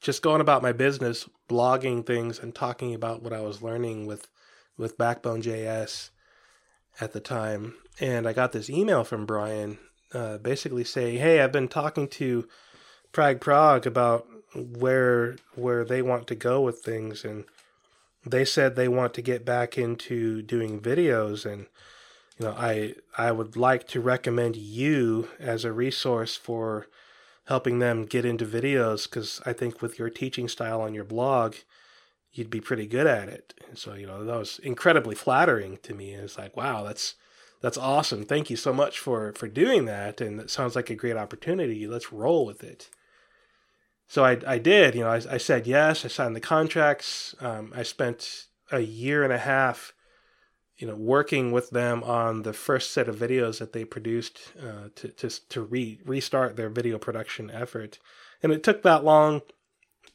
just going about my business, blogging things and talking about what I was learning with with Backbone JS at the time. And I got this email from Brian, uh, basically saying, "Hey, I've been talking to." Prag Prog about where where they want to go with things and they said they want to get back into doing videos and you know I I would like to recommend you as a resource for helping them get into videos cuz I think with your teaching style on your blog you'd be pretty good at it. And so you know that was incredibly flattering to me. It's like wow, that's that's awesome. Thank you so much for for doing that and it sounds like a great opportunity. Let's roll with it so I, I did, you know, I, I said yes. I signed the contracts. Um, I spent a year and a half, you know, working with them on the first set of videos that they produced uh, to to to re, restart their video production effort, and it took that long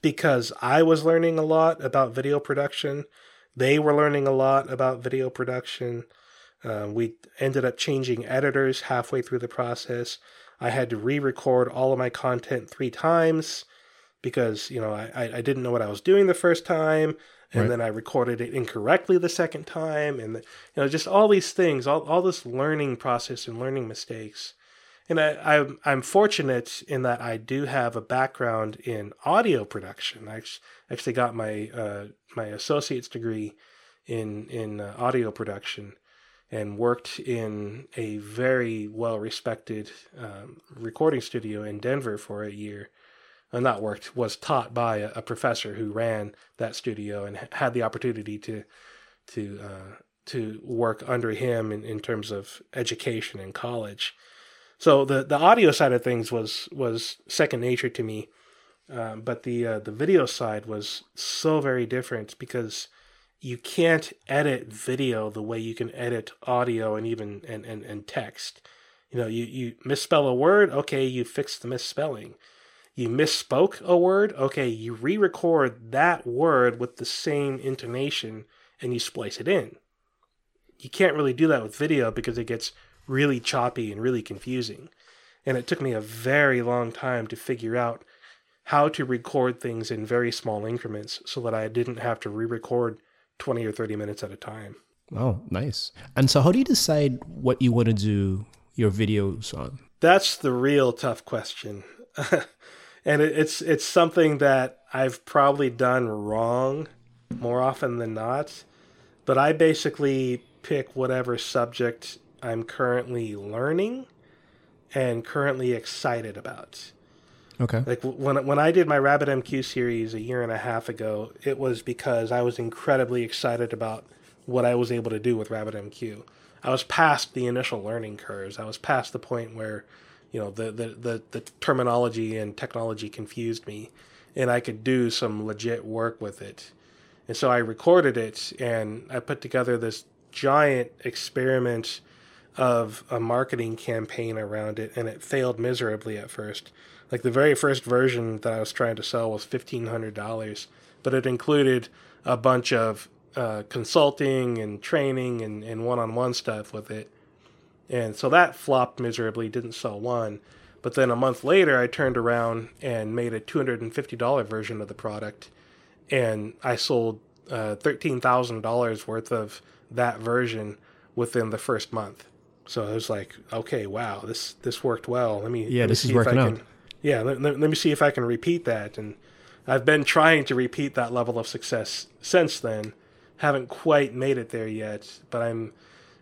because I was learning a lot about video production. They were learning a lot about video production. Uh, we ended up changing editors halfway through the process. I had to re-record all of my content three times because you know I, I didn't know what I was doing the first time, and right. then I recorded it incorrectly the second time, and the, you know just all these things, all all this learning process and learning mistakes. And I, I'm I'm fortunate in that I do have a background in audio production. I actually got my uh, my associate's degree in in uh, audio production and worked in a very well respected um, recording studio in Denver for a year uh, not worked was taught by a, a, professor who ran that studio and had the opportunity to to uh, to work under him in, in terms of education in college. So the the audio side of things was was second nature to me, um, but the uh, the video side was so very different because you can't edit video the way you can edit audio and even and, and, and text. You know, you, you misspell a word, okay, you fix the misspelling you misspoke a word, okay, you re record that word with the same intonation and you splice it in. You can't really do that with video because it gets really choppy and really confusing. And it took me a very long time to figure out how to record things in very small increments so that I didn't have to re record 20 or 30 minutes at a time. Oh, nice. And so, how do you decide what you want to do your videos on? That's the real tough question. <laughs> and it, it's it's something that I've probably done wrong more often than not. But I basically pick whatever subject I'm currently learning and currently excited about. Okay. Like when when I did my RabbitMQ series a year and a half ago, it was because I was incredibly excited about what I was able to do with RabbitMQ. I was past the initial learning curves. I was past the point where you know the, the the the terminology and technology confused me and i could do some legit work with it. And so i recorded it and i put together this giant experiment of a marketing campaign around it and it failed miserably at first. Like the very first version that i was trying to sell was $1500 but it included a bunch of uh, consulting and training and, and one-on-one stuff with it and so that flopped miserably, didn't sell one. But then a month later, I turned around and made a $250 version of the product. And I sold uh, $13,000 worth of that version within the first month. So I was like, okay, wow, this this worked well. Let me yeah, let this me is working out. Yeah, let, let, let me see if I can repeat that. And I've been trying to repeat that level of success since then. Haven't quite made it there yet, but I'm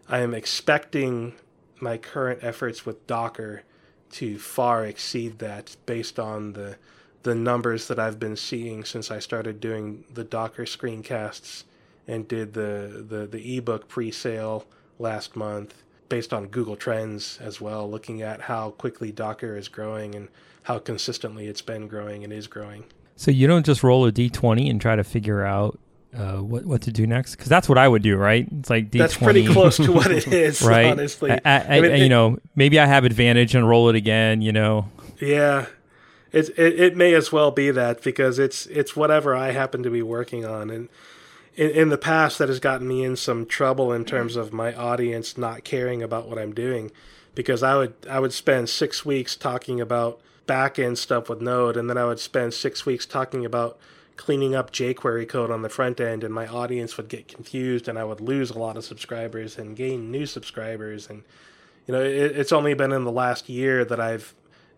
I am expecting my current efforts with Docker to far exceed that based on the the numbers that I've been seeing since I started doing the Docker screencasts and did the the, the ebook pre-sale last month based on Google Trends as well, looking at how quickly Docker is growing and how consistently it's been growing and is growing. So you don't just roll a d20 and try to figure out uh, what what to do next because that's what I would do, right? It's like d20. That's pretty close to what it <laughs> is, right? Honestly, I, I, I mean, you know, maybe I have advantage and roll it again. You know. Yeah, it, it it may as well be that because it's it's whatever I happen to be working on, and in, in the past that has gotten me in some trouble in terms of my audience not caring about what I'm doing, because I would I would spend six weeks talking about back end stuff with Node, and then I would spend six weeks talking about cleaning up jQuery code on the front end, and my audience would get confused, and I would lose a lot of subscribers and gain new subscribers. And you know, it, it's only been in the last year that I've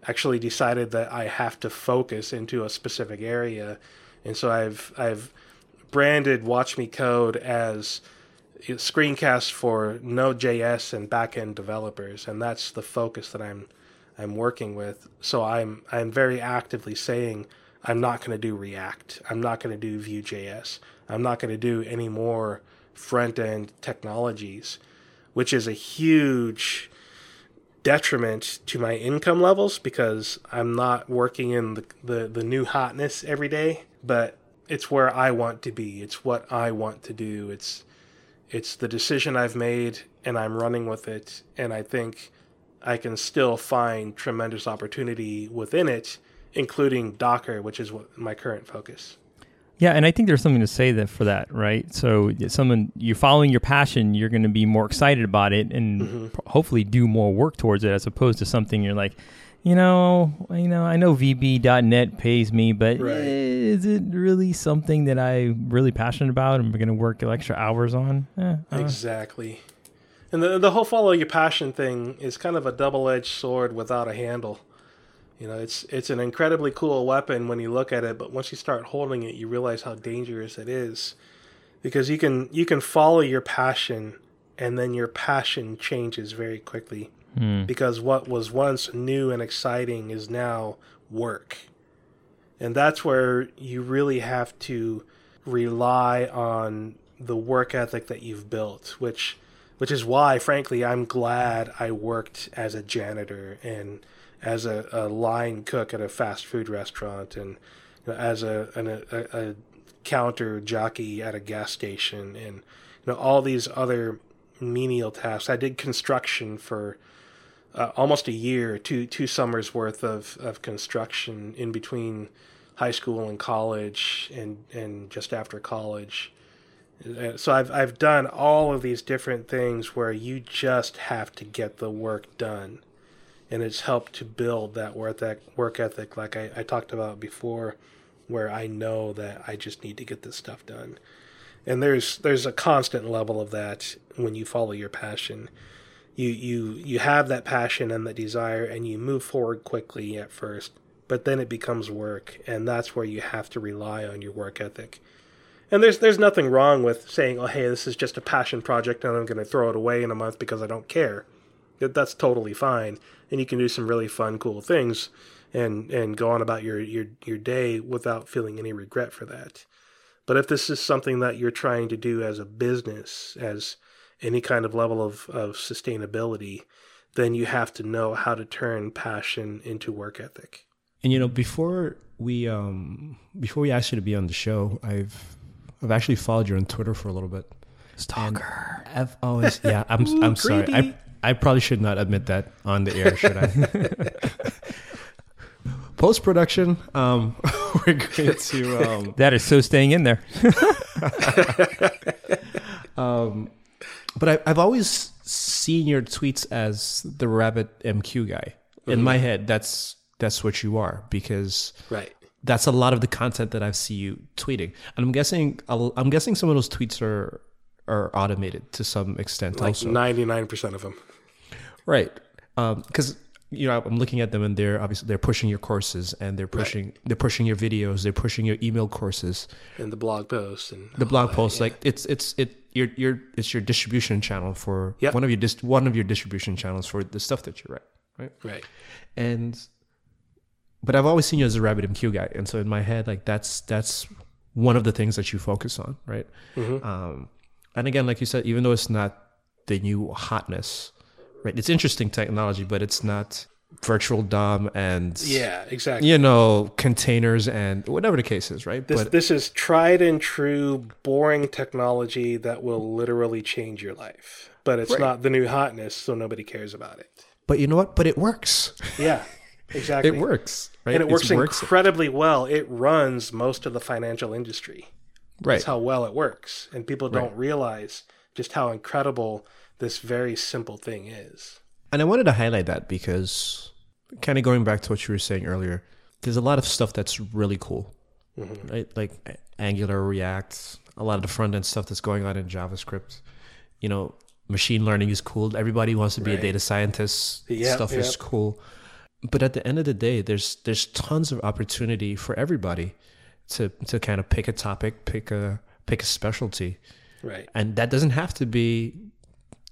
actually decided that I have to focus into a specific area, and so I've I've branded Watch Me Code as screencasts for Node.js and backend developers, and that's the focus that I'm I'm working with. So I'm I'm very actively saying I'm not going to do React. I'm not going to do Vue.js. I'm not going to do any more front end technologies, which is a huge detriment to my income levels because I'm not working in the, the, the new hotness every day, but it's where I want to be. It's what I want to do. It's it's the decision I've made and I'm running with it and I think I can still find tremendous opportunity within it including Docker, which is what my current focus. Yeah, and I think there's something to say that for that, right? So, someone you're following your passion, you're going to be more excited about it, and mm-hmm. hopefully do more work towards it, as opposed to something you're like, you know, you know, I know VB.net pays me, but right. is it really something that I'm really passionate about and going to work extra hours on? Eh, exactly. And the the whole follow your passion thing is kind of a double edged sword without a handle. You know, it's it's an incredibly cool weapon when you look at it, but once you start holding it, you realize how dangerous it is. Because you can you can follow your passion and then your passion changes very quickly. Mm. Because what was once new and exciting is now work. And that's where you really have to rely on the work ethic that you've built, which which is why frankly I'm glad I worked as a janitor and as a, a line cook at a fast food restaurant and you know, as a, an, a, a counter jockey at a gas station and you know all these other menial tasks. I did construction for uh, almost a year, two two summers worth of, of construction in between high school and college, and and just after college. Uh, so I've I've done all of these different things where you just have to get the work done and it's helped to build that work that work ethic like I, I talked about before where I know that I just need to get this stuff done. And there's there's a constant level of that when you follow your passion. You you you have that passion and that desire and you move forward quickly at first, but then it becomes work and that's where you have to rely on your work ethic. And there's there's nothing wrong with saying, "Oh, hey, this is just a passion project and I'm going to throw it away in a month because I don't care." That's totally fine and you can do some really fun, cool things and and go on about your your your day without feeling any regret for that. But if this is something that you're trying to do as a business, as any kind of level of, of sustainability, then you have to know how to turn passion into work ethic. And you know, before we um before we asked you to be on the show, I've I've actually followed you on Twitter for a little bit. Stalker. And I've always yeah, I'm <laughs> Ooh, I'm sorry. I I probably should not admit that on the air, should I? <laughs> Post production, um, <laughs> we're going to. Um, <laughs> that is so staying in there. um, but I, have always seen your tweets as the Rabbit MQ guy. Mm-hmm. In my head, that's that's what you are because right. That's a lot of the content that I see you tweeting, and I'm guessing I'm guessing some of those tweets are are automated to some extent. Like ninety nine percent of them. Right. Because um, you know I'm looking at them and they're obviously they're pushing your courses and they're pushing right. they're pushing your videos they're pushing your email courses and the blog posts and the blog posts yeah. like it's it's it your your it's your distribution channel for yep. one of your dis- one of your distribution channels for the stuff that you write right? Right. And but I've always seen you as a RabbitMQ guy, and so in my head, like that's that's one of the things that you focus on, right? Mhm. Um, and again, like you said, even though it's not the new hotness, right? It's interesting technology, but it's not virtual DOM and Yeah, exactly. you know containers and whatever the case is, right? This but this is tried and true, boring technology that will literally change your life. But it's Right. not the new hotness, so nobody cares about it. but you know what? But it works. <laughs> Yeah, exactly. It works, right? and it works It's incredibly well. It runs most of the financial industry. Right. That's how well it works, and people don't Right. realize just how incredible this very simple thing is. And I wanted to highlight that because, kind of going back to what you were saying earlier, there's a lot of stuff that's really cool, Mm-hmm. right? Like Angular, React, a lot of the front end stuff that's going on in JavaScript. You know, machine learning is cool. Everybody wants to be a data scientist. Yep, stuff is cool. But at the end of the day, there's there's tons of opportunity for everybody to to kind of pick a topic, pick a pick a specialty. Right. and that doesn't have to be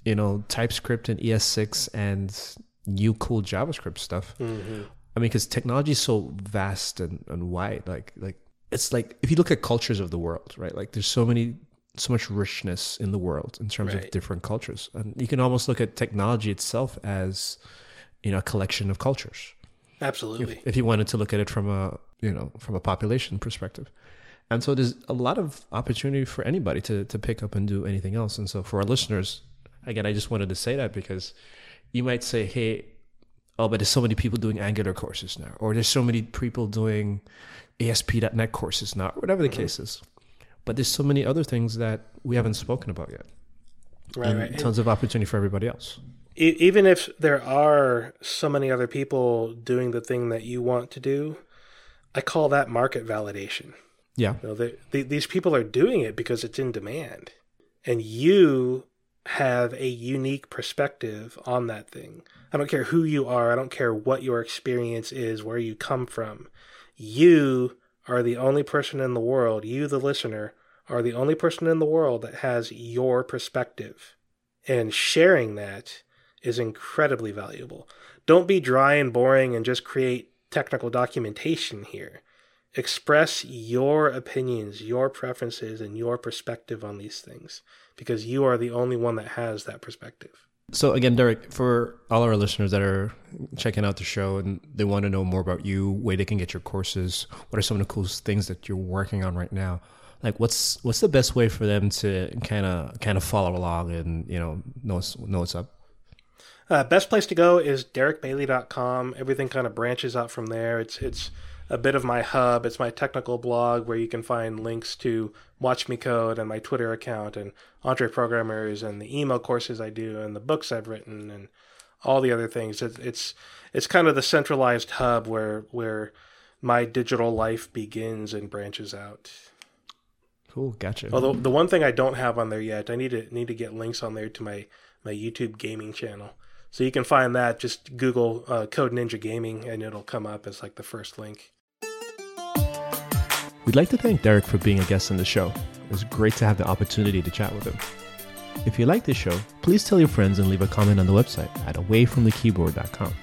you know typescript and es6 and new cool javascript stuff. Hmm i mean because technology is so vast and, and wide like like it's like if you look at cultures of the world right like there's so many so much richness in the world in terms of different cultures. And you can almost look at technology itself as you know a collection of cultures. Absolutely. if, if you wanted to look at it from a you know from a population perspective. And so there's a lot of opportunity for anybody to to pick up and do anything else. And so for our listeners again i just wanted to say that because you might say hey oh but there's so many people doing angular courses now or there's so many people doing asp.net courses now whatever the mm-hmm. case is. But there's so many other things that we haven't spoken about yet. Right. and Right. And tons of opportunity for everybody else. Even if there are so many other people doing the thing that you want to do, I call that market validation. yeah You know, they, they, these people are doing it because it's in demand, and you have a unique perspective on that thing. I don't care who you are. I don't care what your experience is, where you come from. You are the only person in the world. You, the listener, are the only person in the world that has your perspective, and sharing that is incredibly valuable. Don't be dry and boring and just create technical documentation here express your opinions, your preferences, and your perspective on these things because you are the only one that has that perspective. So again, Derick, for all our listeners that are checking out the show and they want to know more about you, where they can get your courses, what are some of the coolest things that you're working on right now? Like, what's what's the best way for them to kind of kind of follow along and you know know know what's up? Uh, best place to go is derickbailey.com. Everything kind of branches out from there. It's it's a bit of my hub. It's my technical blog where you can find links to Watch Me Code and my Twitter account and Entreprogrammers and the email courses I do and the books I've written and all the other things. It's it's it's kind of the centralized hub where where my digital life begins and branches out. Cool, gotcha. Although the one thing I don't have on there yet, I need to need to get links on there to my my YouTube gaming channel. So you can find that. Just Google uh, Code Ninja Gaming, and it'll come up as like the first link. We'd like to thank Derick for being a guest on the show. It was great to have the opportunity to chat with him. If you like this show, please tell your friends and leave a comment on the website at awayfromthekeyboard.com.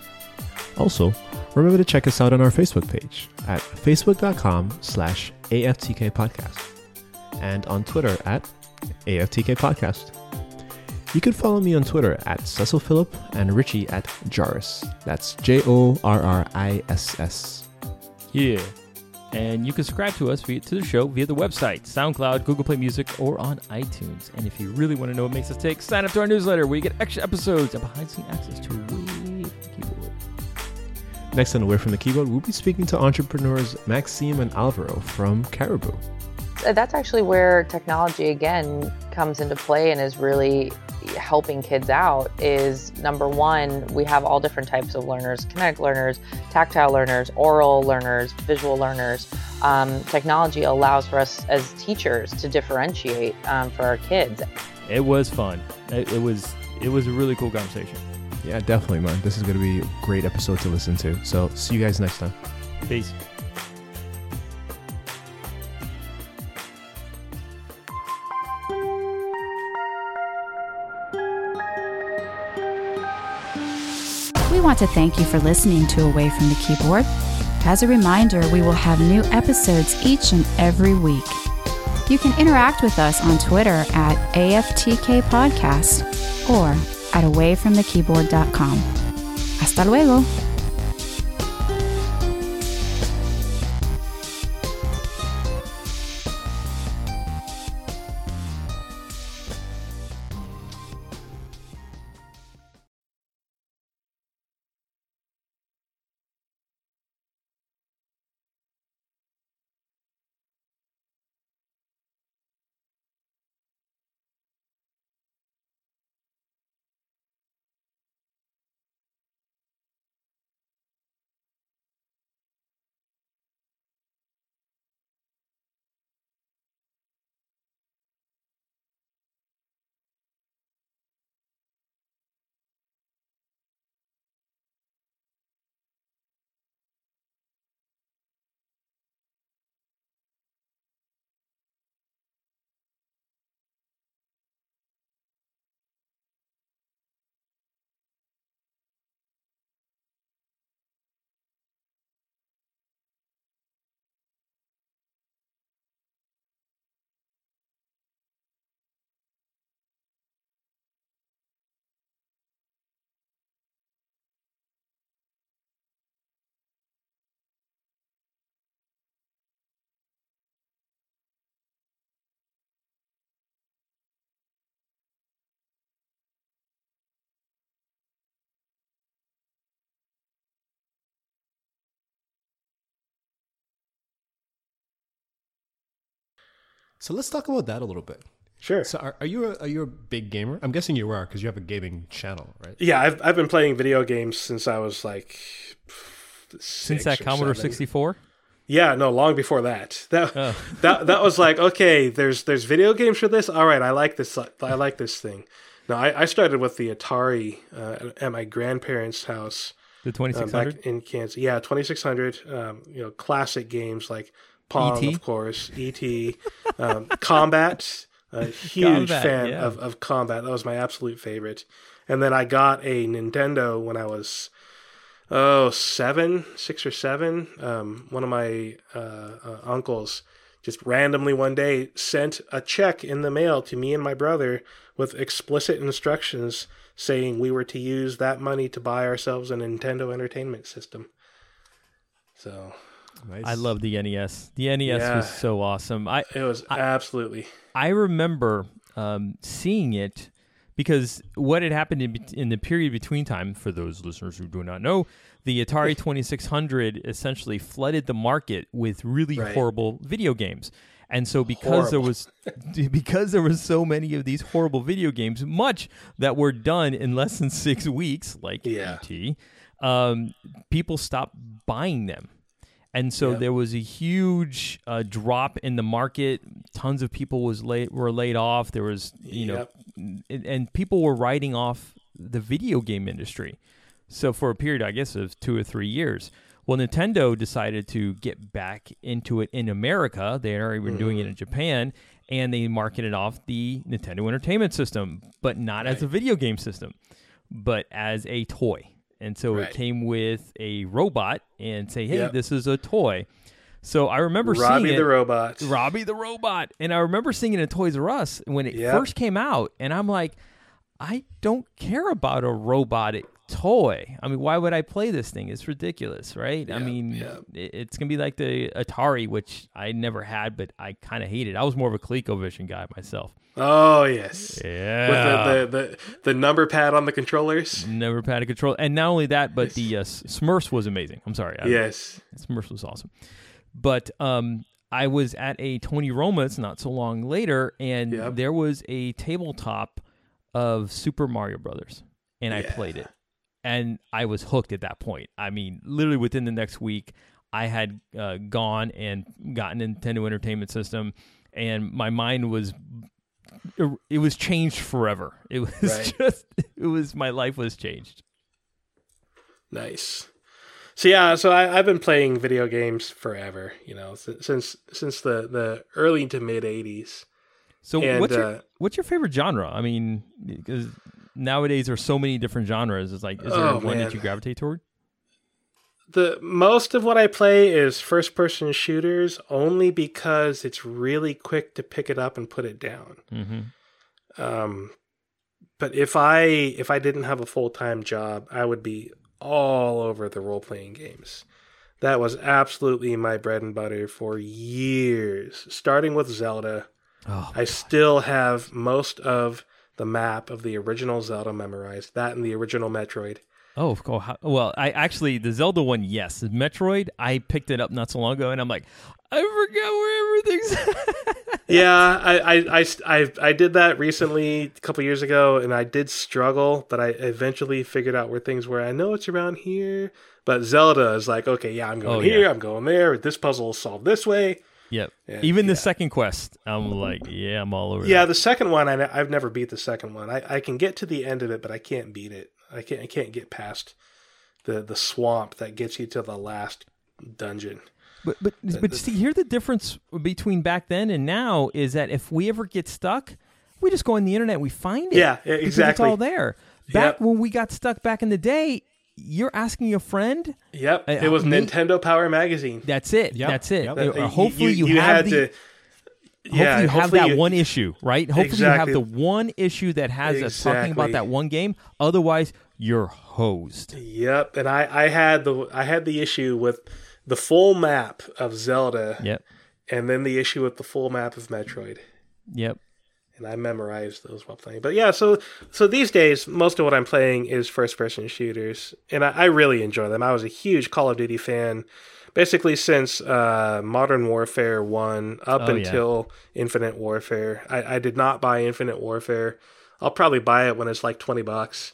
Also, remember to check us out on our Facebook page at facebook.com slash AFTK podcast and on Twitter at AFTK podcast. You can follow me on Twitter at Cecil Phillip and Richie at Jorriss. That's J O R R I S S. Yeah. And you can subscribe to us via, to the show via the website, SoundCloud, Google Play Music, or on iTunes. And if you really want to know what makes us tick, sign up to our newsletter where you get extra episodes and behind-the-scenes access to Way the Keyboard. Next on Away from the Keyboard, we'll be speaking to entrepreneurs Maxime and Alvaro from Caribou. That's actually where technology again comes into play and is really helping kids out is number one we have all different types of learners kinetic learners tactile learners oral learners visual learners um, technology allows for us as teachers to differentiate um, for our kids It was fun. It, it was it was a really cool conversation. Yeah, definitely, man. This is going to be a great episode to listen to. So, see you guys next time. Peace. Want to thank you for listening to Away from the Keyboard. As a reminder, we will have new episodes each and every week. You can interact with us on Twitter at AFTK Podcast or at awayfromthekeyboard.com. Hasta luego. So let's talk about that a little bit. Sure. So are, are you a, are you a big gamer? I'm guessing you are because you have a gaming channel, right? Yeah, I've I've been playing video games since I was like Since that Commodore 64? Yeah, no, long before that. That Oh. <laughs> that that was like okay. There's there's video games for this. All right, I like this. I like this thing. No, I, I started with the Atari uh, at my grandparents' house The uh, 2600? back in Kansas. Yeah, 2600. Um, you know, classic games like Pong, E.T.? of course, ET, um, Combat. A <laughs> huge Combat, fan yeah. of, of Combat. That was my absolute favorite. And then I got a Nintendo when I was oh seven, six or seven. Um, one of my uh, uh, uncles just randomly one day sent a check in the mail to me and my brother with explicit instructions saying we were to use that money to buy ourselves a Nintendo Entertainment System. So Nice. I love the NES. The NES Yeah. was so awesome. I it was absolutely I remember um, seeing it because what had happened in, in the period between time, for those listeners who do not know, the Atari 2600 essentially flooded the market with really Right. horrible video games. And so because there was <laughs> because there was so many of these horrible video games, much that were done in less than 6 weeks like Yeah. ET, um, people stopped buying them. And so Yep. there was a huge uh, drop in the market. Tons of people was laid, were laid off. There was, you know, and, and people were writing off the video game industry. So for a period, I guess, of two or three years. Well, Nintendo decided to get back into it in America. They had already been doing Mm-hmm. it in Japan, and they marketed off the Nintendo Entertainment System, but not as a video game system, but as a toy. And so Right. it came with a robot and say, "Hey, Yep. this is a toy." So I remember Robbie seeing the robot. Robbie the robot. And I remember seeing it in Toys R Us when it Yep. first came out. And I'm like, I don't care about a robotic toy. I mean, why would I play this thing? It's ridiculous, right? I mean, yep. it's going to be like the Atari, which I never had, but I kind of hated. I was more of a ColecoVision guy myself. Oh yes. Yeah. With the, the, the, the number pad on the controllers. Never pad control. And not only that, but the uh, Smurfs was amazing. I'm sorry. I- Yes. Smurfs was awesome. But um, I was at a Tony Roma's not so long later, and Yep. there was a tabletop of Super Mario Brothers, and I played it, and I was hooked at that point. I mean, literally within the next week, I had uh, gone and gotten a Nintendo Entertainment System, and my mind was. It was changed forever. It was <laughs> Right. just, it was, my life was changed. Nice. So yeah, so I, I've been playing video games forever. You know, since since, since the the early to mid '80s. So And, what's your uh, what's your favorite genre? I mean, because nowadays there's so many different genres. It's like, is there Oh, one man. that you gravitate toward? The most of what I play is first person shooters only because it's really quick to pick it up and put it down. Mm-hmm. Um, but if I if I didn't have a full time job, I would be all over the role playing games. That was absolutely my bread and butter for years, starting with Zelda. Oh, I still have most of the map of the original Zelda memorized. That and the original Metroid. Oh, cool. Well, I actually the Zelda one, yes. Metroid, I picked it up not so long ago, and I'm like, I forgot where everything's. <laughs> yeah, I, I, I, I, I did that recently, a couple years ago, and I did struggle, but I eventually figured out where things were. I know it's around here, but Zelda is like, okay, yeah, I'm going Oh, here, yeah. I'm going there. This puzzle is solved this way. yep. Yeah, Even the yeah. second quest, I'm like, yeah, I'm all over. It. Yeah, that. the second one, I, I've never beat the second one. I, I can get to the end of it, but I can't beat it. I can't, I can't get past the the swamp that gets you to the last dungeon. But but but see, here the difference between back then and now is that if we ever get stuck, we just go on the internet, we find it. Yeah, yeah, exactly. It's all there. Back Yep. when we got stuck back in the day, you're asking a friend. Yep, Uh, it was me- Nintendo Power Magazine. That's it. Yep, That's it. yep. Uh, Uh, hopefully you, have had the, to. Hopefully Yeah, you have hopefully that you- one issue, right? Hopefully you have the one issue that has us talking about that one game. Otherwise, you're hosed. Yep, and I I had the I had the issue with the full map of Zelda, Yep. and then the issue with the full map of Metroid, Yep. and I memorized those while playing. But yeah, so so these days, most of what I'm playing is first person shooters, and I, I really enjoy them. I was a huge Call of Duty fan. Basically, since uh, Modern Warfare 1 up Oh, yeah. until Infinite Warfare. I, I did not buy Infinite Warfare. I'll probably buy it when it's like 20 bucks.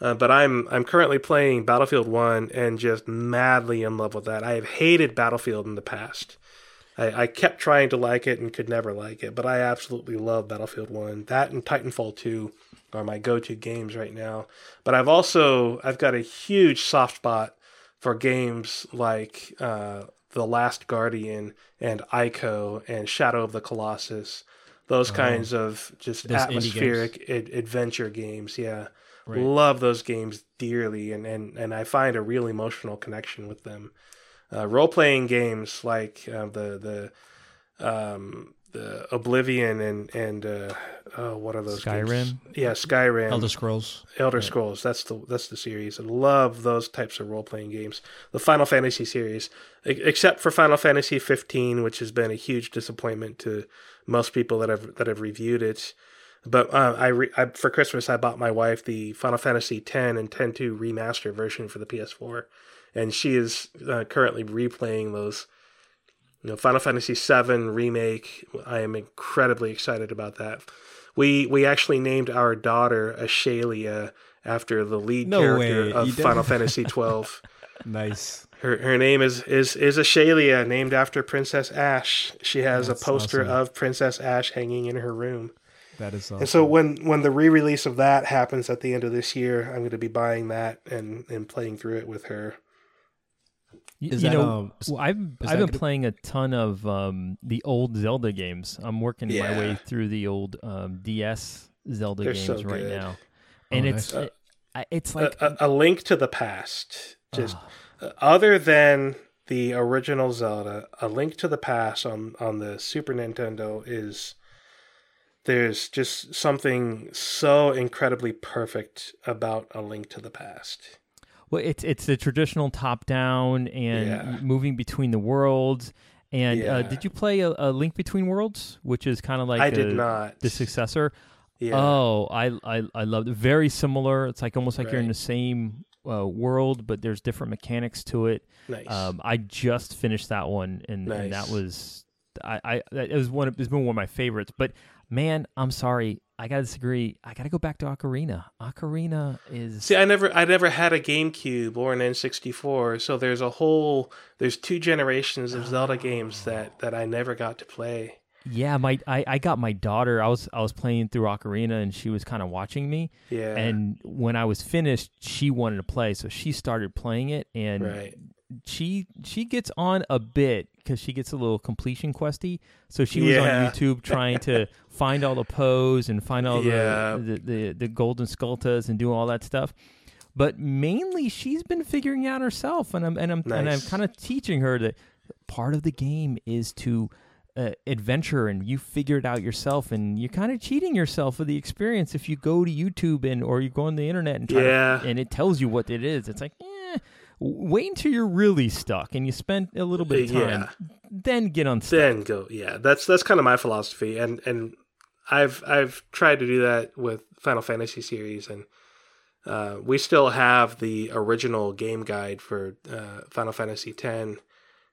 Uh, but I'm I'm currently playing Battlefield 1 and just madly in love with that. I have hated Battlefield in the past. I, I kept trying to like it and could never like it, but I absolutely love Battlefield 1. That and Titanfall 2 are my go-to games right now. But I've also I've got a huge soft spot for games like uh, The Last Guardian and Ico and Shadow of the Colossus. Those kinds of just atmospheric ad- adventure games. Yeah. Right. Love those games dearly and, and, and I find a real emotional connection with them. Uh, role playing games like uh, the the um, the Oblivion and and uh, oh, what are those games? Skyrim? Yeah, Skyrim. Elder Scrolls. Elder Scrolls. That's the that's the series. I love those types of role playing games. The Final Fantasy series, except for Final Fantasy 15, which has been a huge disappointment to most people that have that have reviewed it. But uh, I, re- I for Christmas I bought my wife the Final Fantasy 10 and 10.2 remaster version for the PS4, and she is uh, currently replaying those. You know, Final Fantasy VII remake. I am incredibly excited about that. We we actually named our daughter Ashalia after the lead No character way. of? Final <laughs> Fantasy twelve. Nice. Her her name is is is Ashalia, named after Princess Ashe. She has That's a poster awesome. of Princess Ashe hanging in her room. That is awesome. And so when when the re-release of that happens at the end of this year, I'm going to be buying that and and playing through it with her. Y- Is you that, know, um, well, I've is I've been gonna- playing a ton of um, the old Zelda games. I'm working my way through the old um, DS Zelda They're games so right now, and Oh, it's nice. it- it's like a, a, a link to the past. Just ah, uh, other than the original Zelda, a link to the past on on the Super Nintendo is there's just something so incredibly perfect about a link to the past. Well, it's it's the traditional top down and Yeah. moving between the worlds. And uh, did you play a, a Link Between Worlds, which is kind of like I a- did not. the successor? Yeah. Oh, I I I loved it. Very similar. It's like almost like you're in the same uh, world, but there's different mechanics to it. nice. Um, I just finished that one, and, and that was I, I it was one of, it's been one of my favorites. But man, I'm sorry, I gotta disagree. I gotta go back to Ocarina. Ocarina is See, I never, I never had a GameCube or an N64, so there's a whole, there's two generations of Zelda games oh. that that I never got to play. yeah. My I, I got my daughter. I was I was playing through Ocarina, and she was kind of watching me. Yeah, And when I was finished, she wanted to play, so she started playing it, and right. she she gets on a bit because she gets a little completion questy. So she was Yeah. on YouTube trying to <laughs> find all the pose and find all Yeah. the, the, the the golden Skulltulas and do all that stuff. But mainly, she's been figuring out herself, and I'm and I'm and I'm kind of teaching her that part of the game is to uh, adventure and you figure it out yourself and you're kind of cheating yourself for the experience if you go to YouTube and or you go on the internet and try to- Yeah. and it tells you what it is. It's like, eh, wait until you're really stuck and you spend a little bit of time, Yeah. then get unstuck. then go yeah that's that's kind of my philosophy and and i've i've tried to do that with final fantasy series and uh, we still have the original game guide for uh, final fantasy x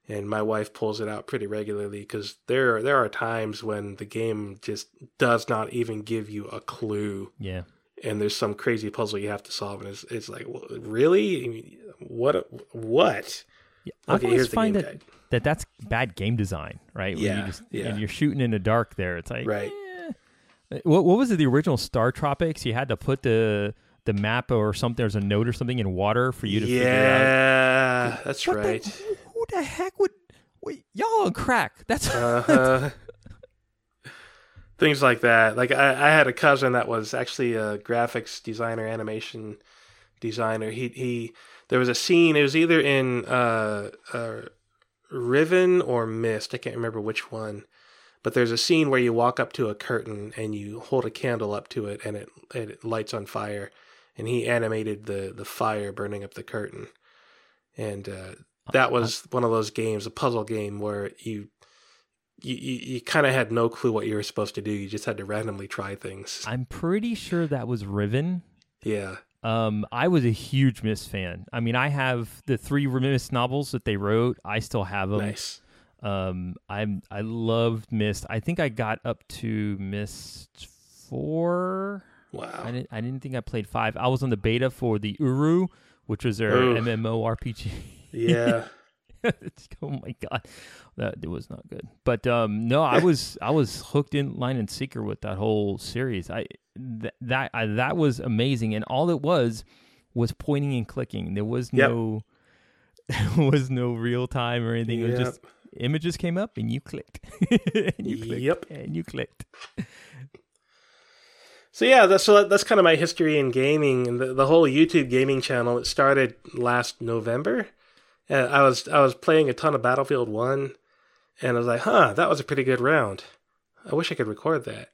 and my wife pulls it out pretty regularly because there there are times when the game just does not even give you a clue yeah. And there's some crazy puzzle you have to solve and it's, it's like really I mean, what what Yeah, I Okay, always find that, guide. that that's bad game design, right? When you Yeah, just- yeah. And you're shooting in the dark there. It's like, Right. eh. What, what was it? The original StarTropics? You had to put the the map or something. There's a note or something in water for you to figure out. yeah that's What the- right who, who the heck would? Wait, y'all on crack? That's <laughs> uh-huh. Things like that. Like I, I had a cousin that was actually a graphics designer, animation designer. He he. There was a scene. It was either in uh, uh, Riven or Myst. I can't remember which one. But there's a scene where you walk up to a curtain and you hold a candle up to it, and it it lights on fire. And he animated the the fire burning up the curtain, and uh, that was one of those games, a puzzle game where you you, you, you kind of had no clue what you were supposed to do. You just had to randomly try things. I'm pretty sure that was Riven. Yeah. Um, I was a huge Myst fan. I mean, I have the three Myst novels that they wrote. I still have them. Nice. Um, I'm I loved Myst. I think I got up to Myst four. Wow. I didn't. I didn't think I played five. I was on the beta for the Uru, which was their Ooh. MMORPG. Yeah. <laughs> <laughs> Oh my god, that it was not good. But um, no, I <laughs> was I was hooked in line and seeker with that whole series. I th- that I, that was amazing, and all it was was pointing and clicking. There was Yep. no <laughs> there was no real time or anything. It was Yep. just images came up and you clicked, and you clicked, Yep. and you clicked. So yeah, that's so that, that's kind of my history in gaming and the, the whole YouTube gaming channel. It started last November. Uh, I was I was playing a ton of Battlefield One, and I was like, huh, that was a pretty good round. I wish I could record that.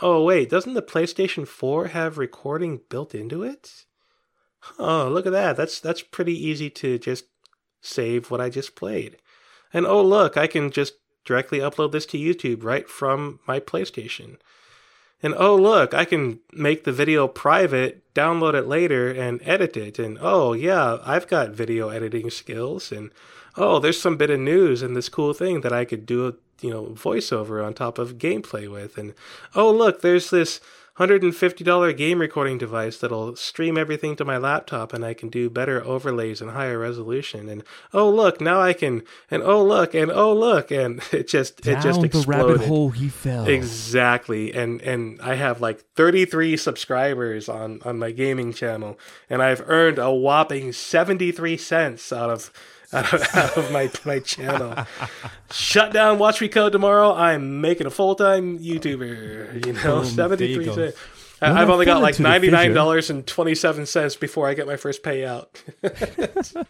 Oh wait, doesn't the PlayStation Four have recording built into it? Oh, look at that. That's that's pretty easy to just save what I just played. And oh look, I can just directly upload this to YouTube right from my PlayStation. And oh, look, I can make the video private, download it later, and edit it. And oh, yeah, I've got video editing skills. And oh, there's some bit of news and this cool thing that I could do a you know voiceover on top of gameplay with. And oh, look, there's this $150 game recording device that'll stream everything to my laptop and I can do better overlays and higher resolution. And oh, look, now I can, and oh, look, and oh, look. And <laughs> it just, it just Down the exploded. rabbit hole he fell. Exactly. And and I have like 33 subscribers on on my gaming channel and I've earned a whopping 73 cents out of out of, <laughs> out of my my channel. Shut down Watch Me Code tomorrow. I'm making a full-time YouTuber, you know, Boom, there you 73 go. cents. Well, I- I've only got like into the fissure. $99.27 before I get my first payout. <laughs>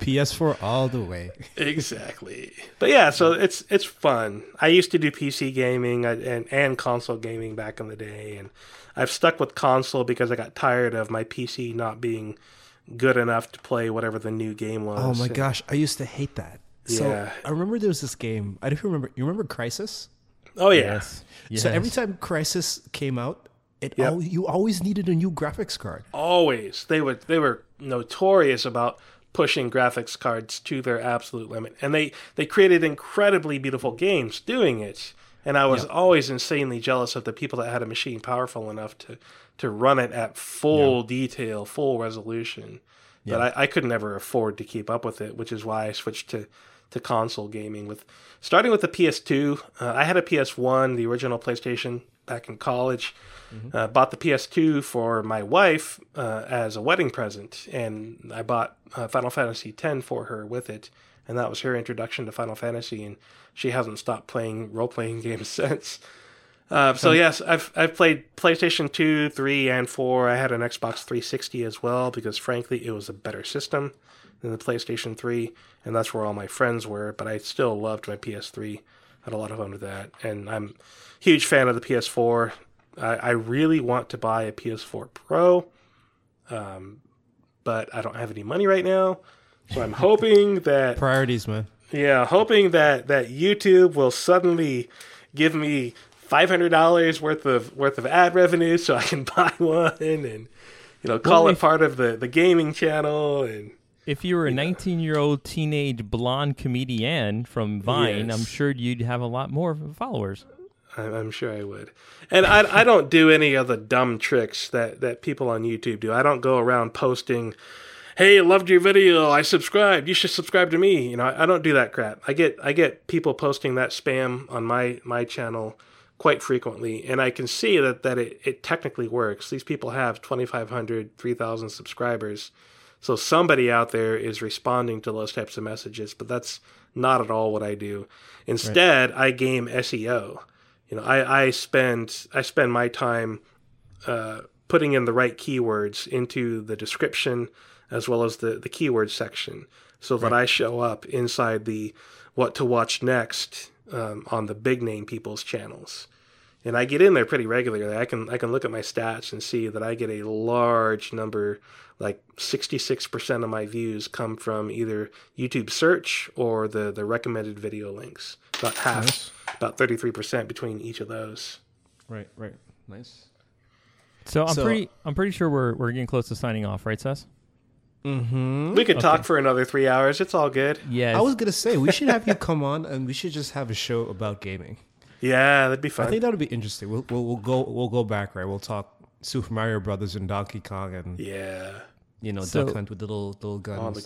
PS4 all the way. exactly. But yeah, so it's it's fun. I used to do PC gaming and and console gaming back in the day, and I've stuck with console because I got tired of my PC not being good enough to play whatever the new game was. Oh my And- gosh, I used to hate that. So Yeah. I remember there was this game. I don't remember. You remember Crysis? Oh yeah. yes. yes. So every time Crysis came out, it Yep. al- you always needed a new graphics card. Always. They would they were notorious about pushing graphics cards to their absolute limit. And they they created incredibly beautiful games doing it. And I was always insanely jealous of the people that had a machine powerful enough to to run it at full detail, full resolution. But I, I could never afford to keep up with it, which is why I switched to to console gaming with starting with the PS2. Uh, I had a PS1, the original PlayStation back in college. Uh, bought the PS2 for my wife uh, as a wedding present, and I bought uh, Final Fantasy X for her with it, and that was her introduction to Final Fantasy, and she hasn't stopped playing role playing <laughs> games since. Uh, so yes, I've I've played PlayStation 2, 3, and 4. I had an Xbox 360 as well because frankly it was a better system than the PlayStation 3, and that's where all my friends were. But I still loved my PS3. Had a lot of fun with that, and I'm a huge fan of the PS4. I, I really want to buy a PS4 Pro, um, but I don't have any money right now. So I'm hoping <laughs> that Priorities, man. yeah, hoping that that YouTube will suddenly give me five hundred dollars worth of worth of ad revenue so I can <laughs> buy one and you know call Well, it part of the the gaming channel and If you were a 19 year old teenage blonde comedian from Vine, Yes. I'm sure you'd have a lot more followers. I- I'm sure I would. And I I don't do any of the dumb tricks that that people on YouTube do. I don't go around posting. Hey, loved your video. I subscribed. You should subscribe to me. You know, I, I don't do that crap. I get I get people posting that spam on my my channel quite frequently, and I can see that that it, it technically works. These people have 2,500, 3,000 subscribers, so somebody out there is responding to those types of messages. But that's not at all what I do. Instead, I game SEO. You know, I, I spend I spend my time uh, putting in the right keywords into the description as well as the, the keyword section so that I show up inside the what to watch next um, on the big name people's channels. And I get in there pretty regularly. I can I can look at my stats and see that I get a large number, like 66% of my views come from either YouTube search or the, the recommended video links. About half, Nice. about 33% between each of those. Right, right. Nice. So I'm So- pretty I'm pretty sure we're we're getting close to signing off, right, Sess? Mm-hmm. We could talk for another three hours. It's all good. Yes. I was gonna say we should have you <laughs> come on and we should just have a show about gaming. Yeah, that'd be fun. I think that would be interesting. We'll, we'll we'll go we'll go back right. We'll talk Super Mario Brothers and Donkey Kong and yeah. you know So- Duck Hunt with the little little guns. All the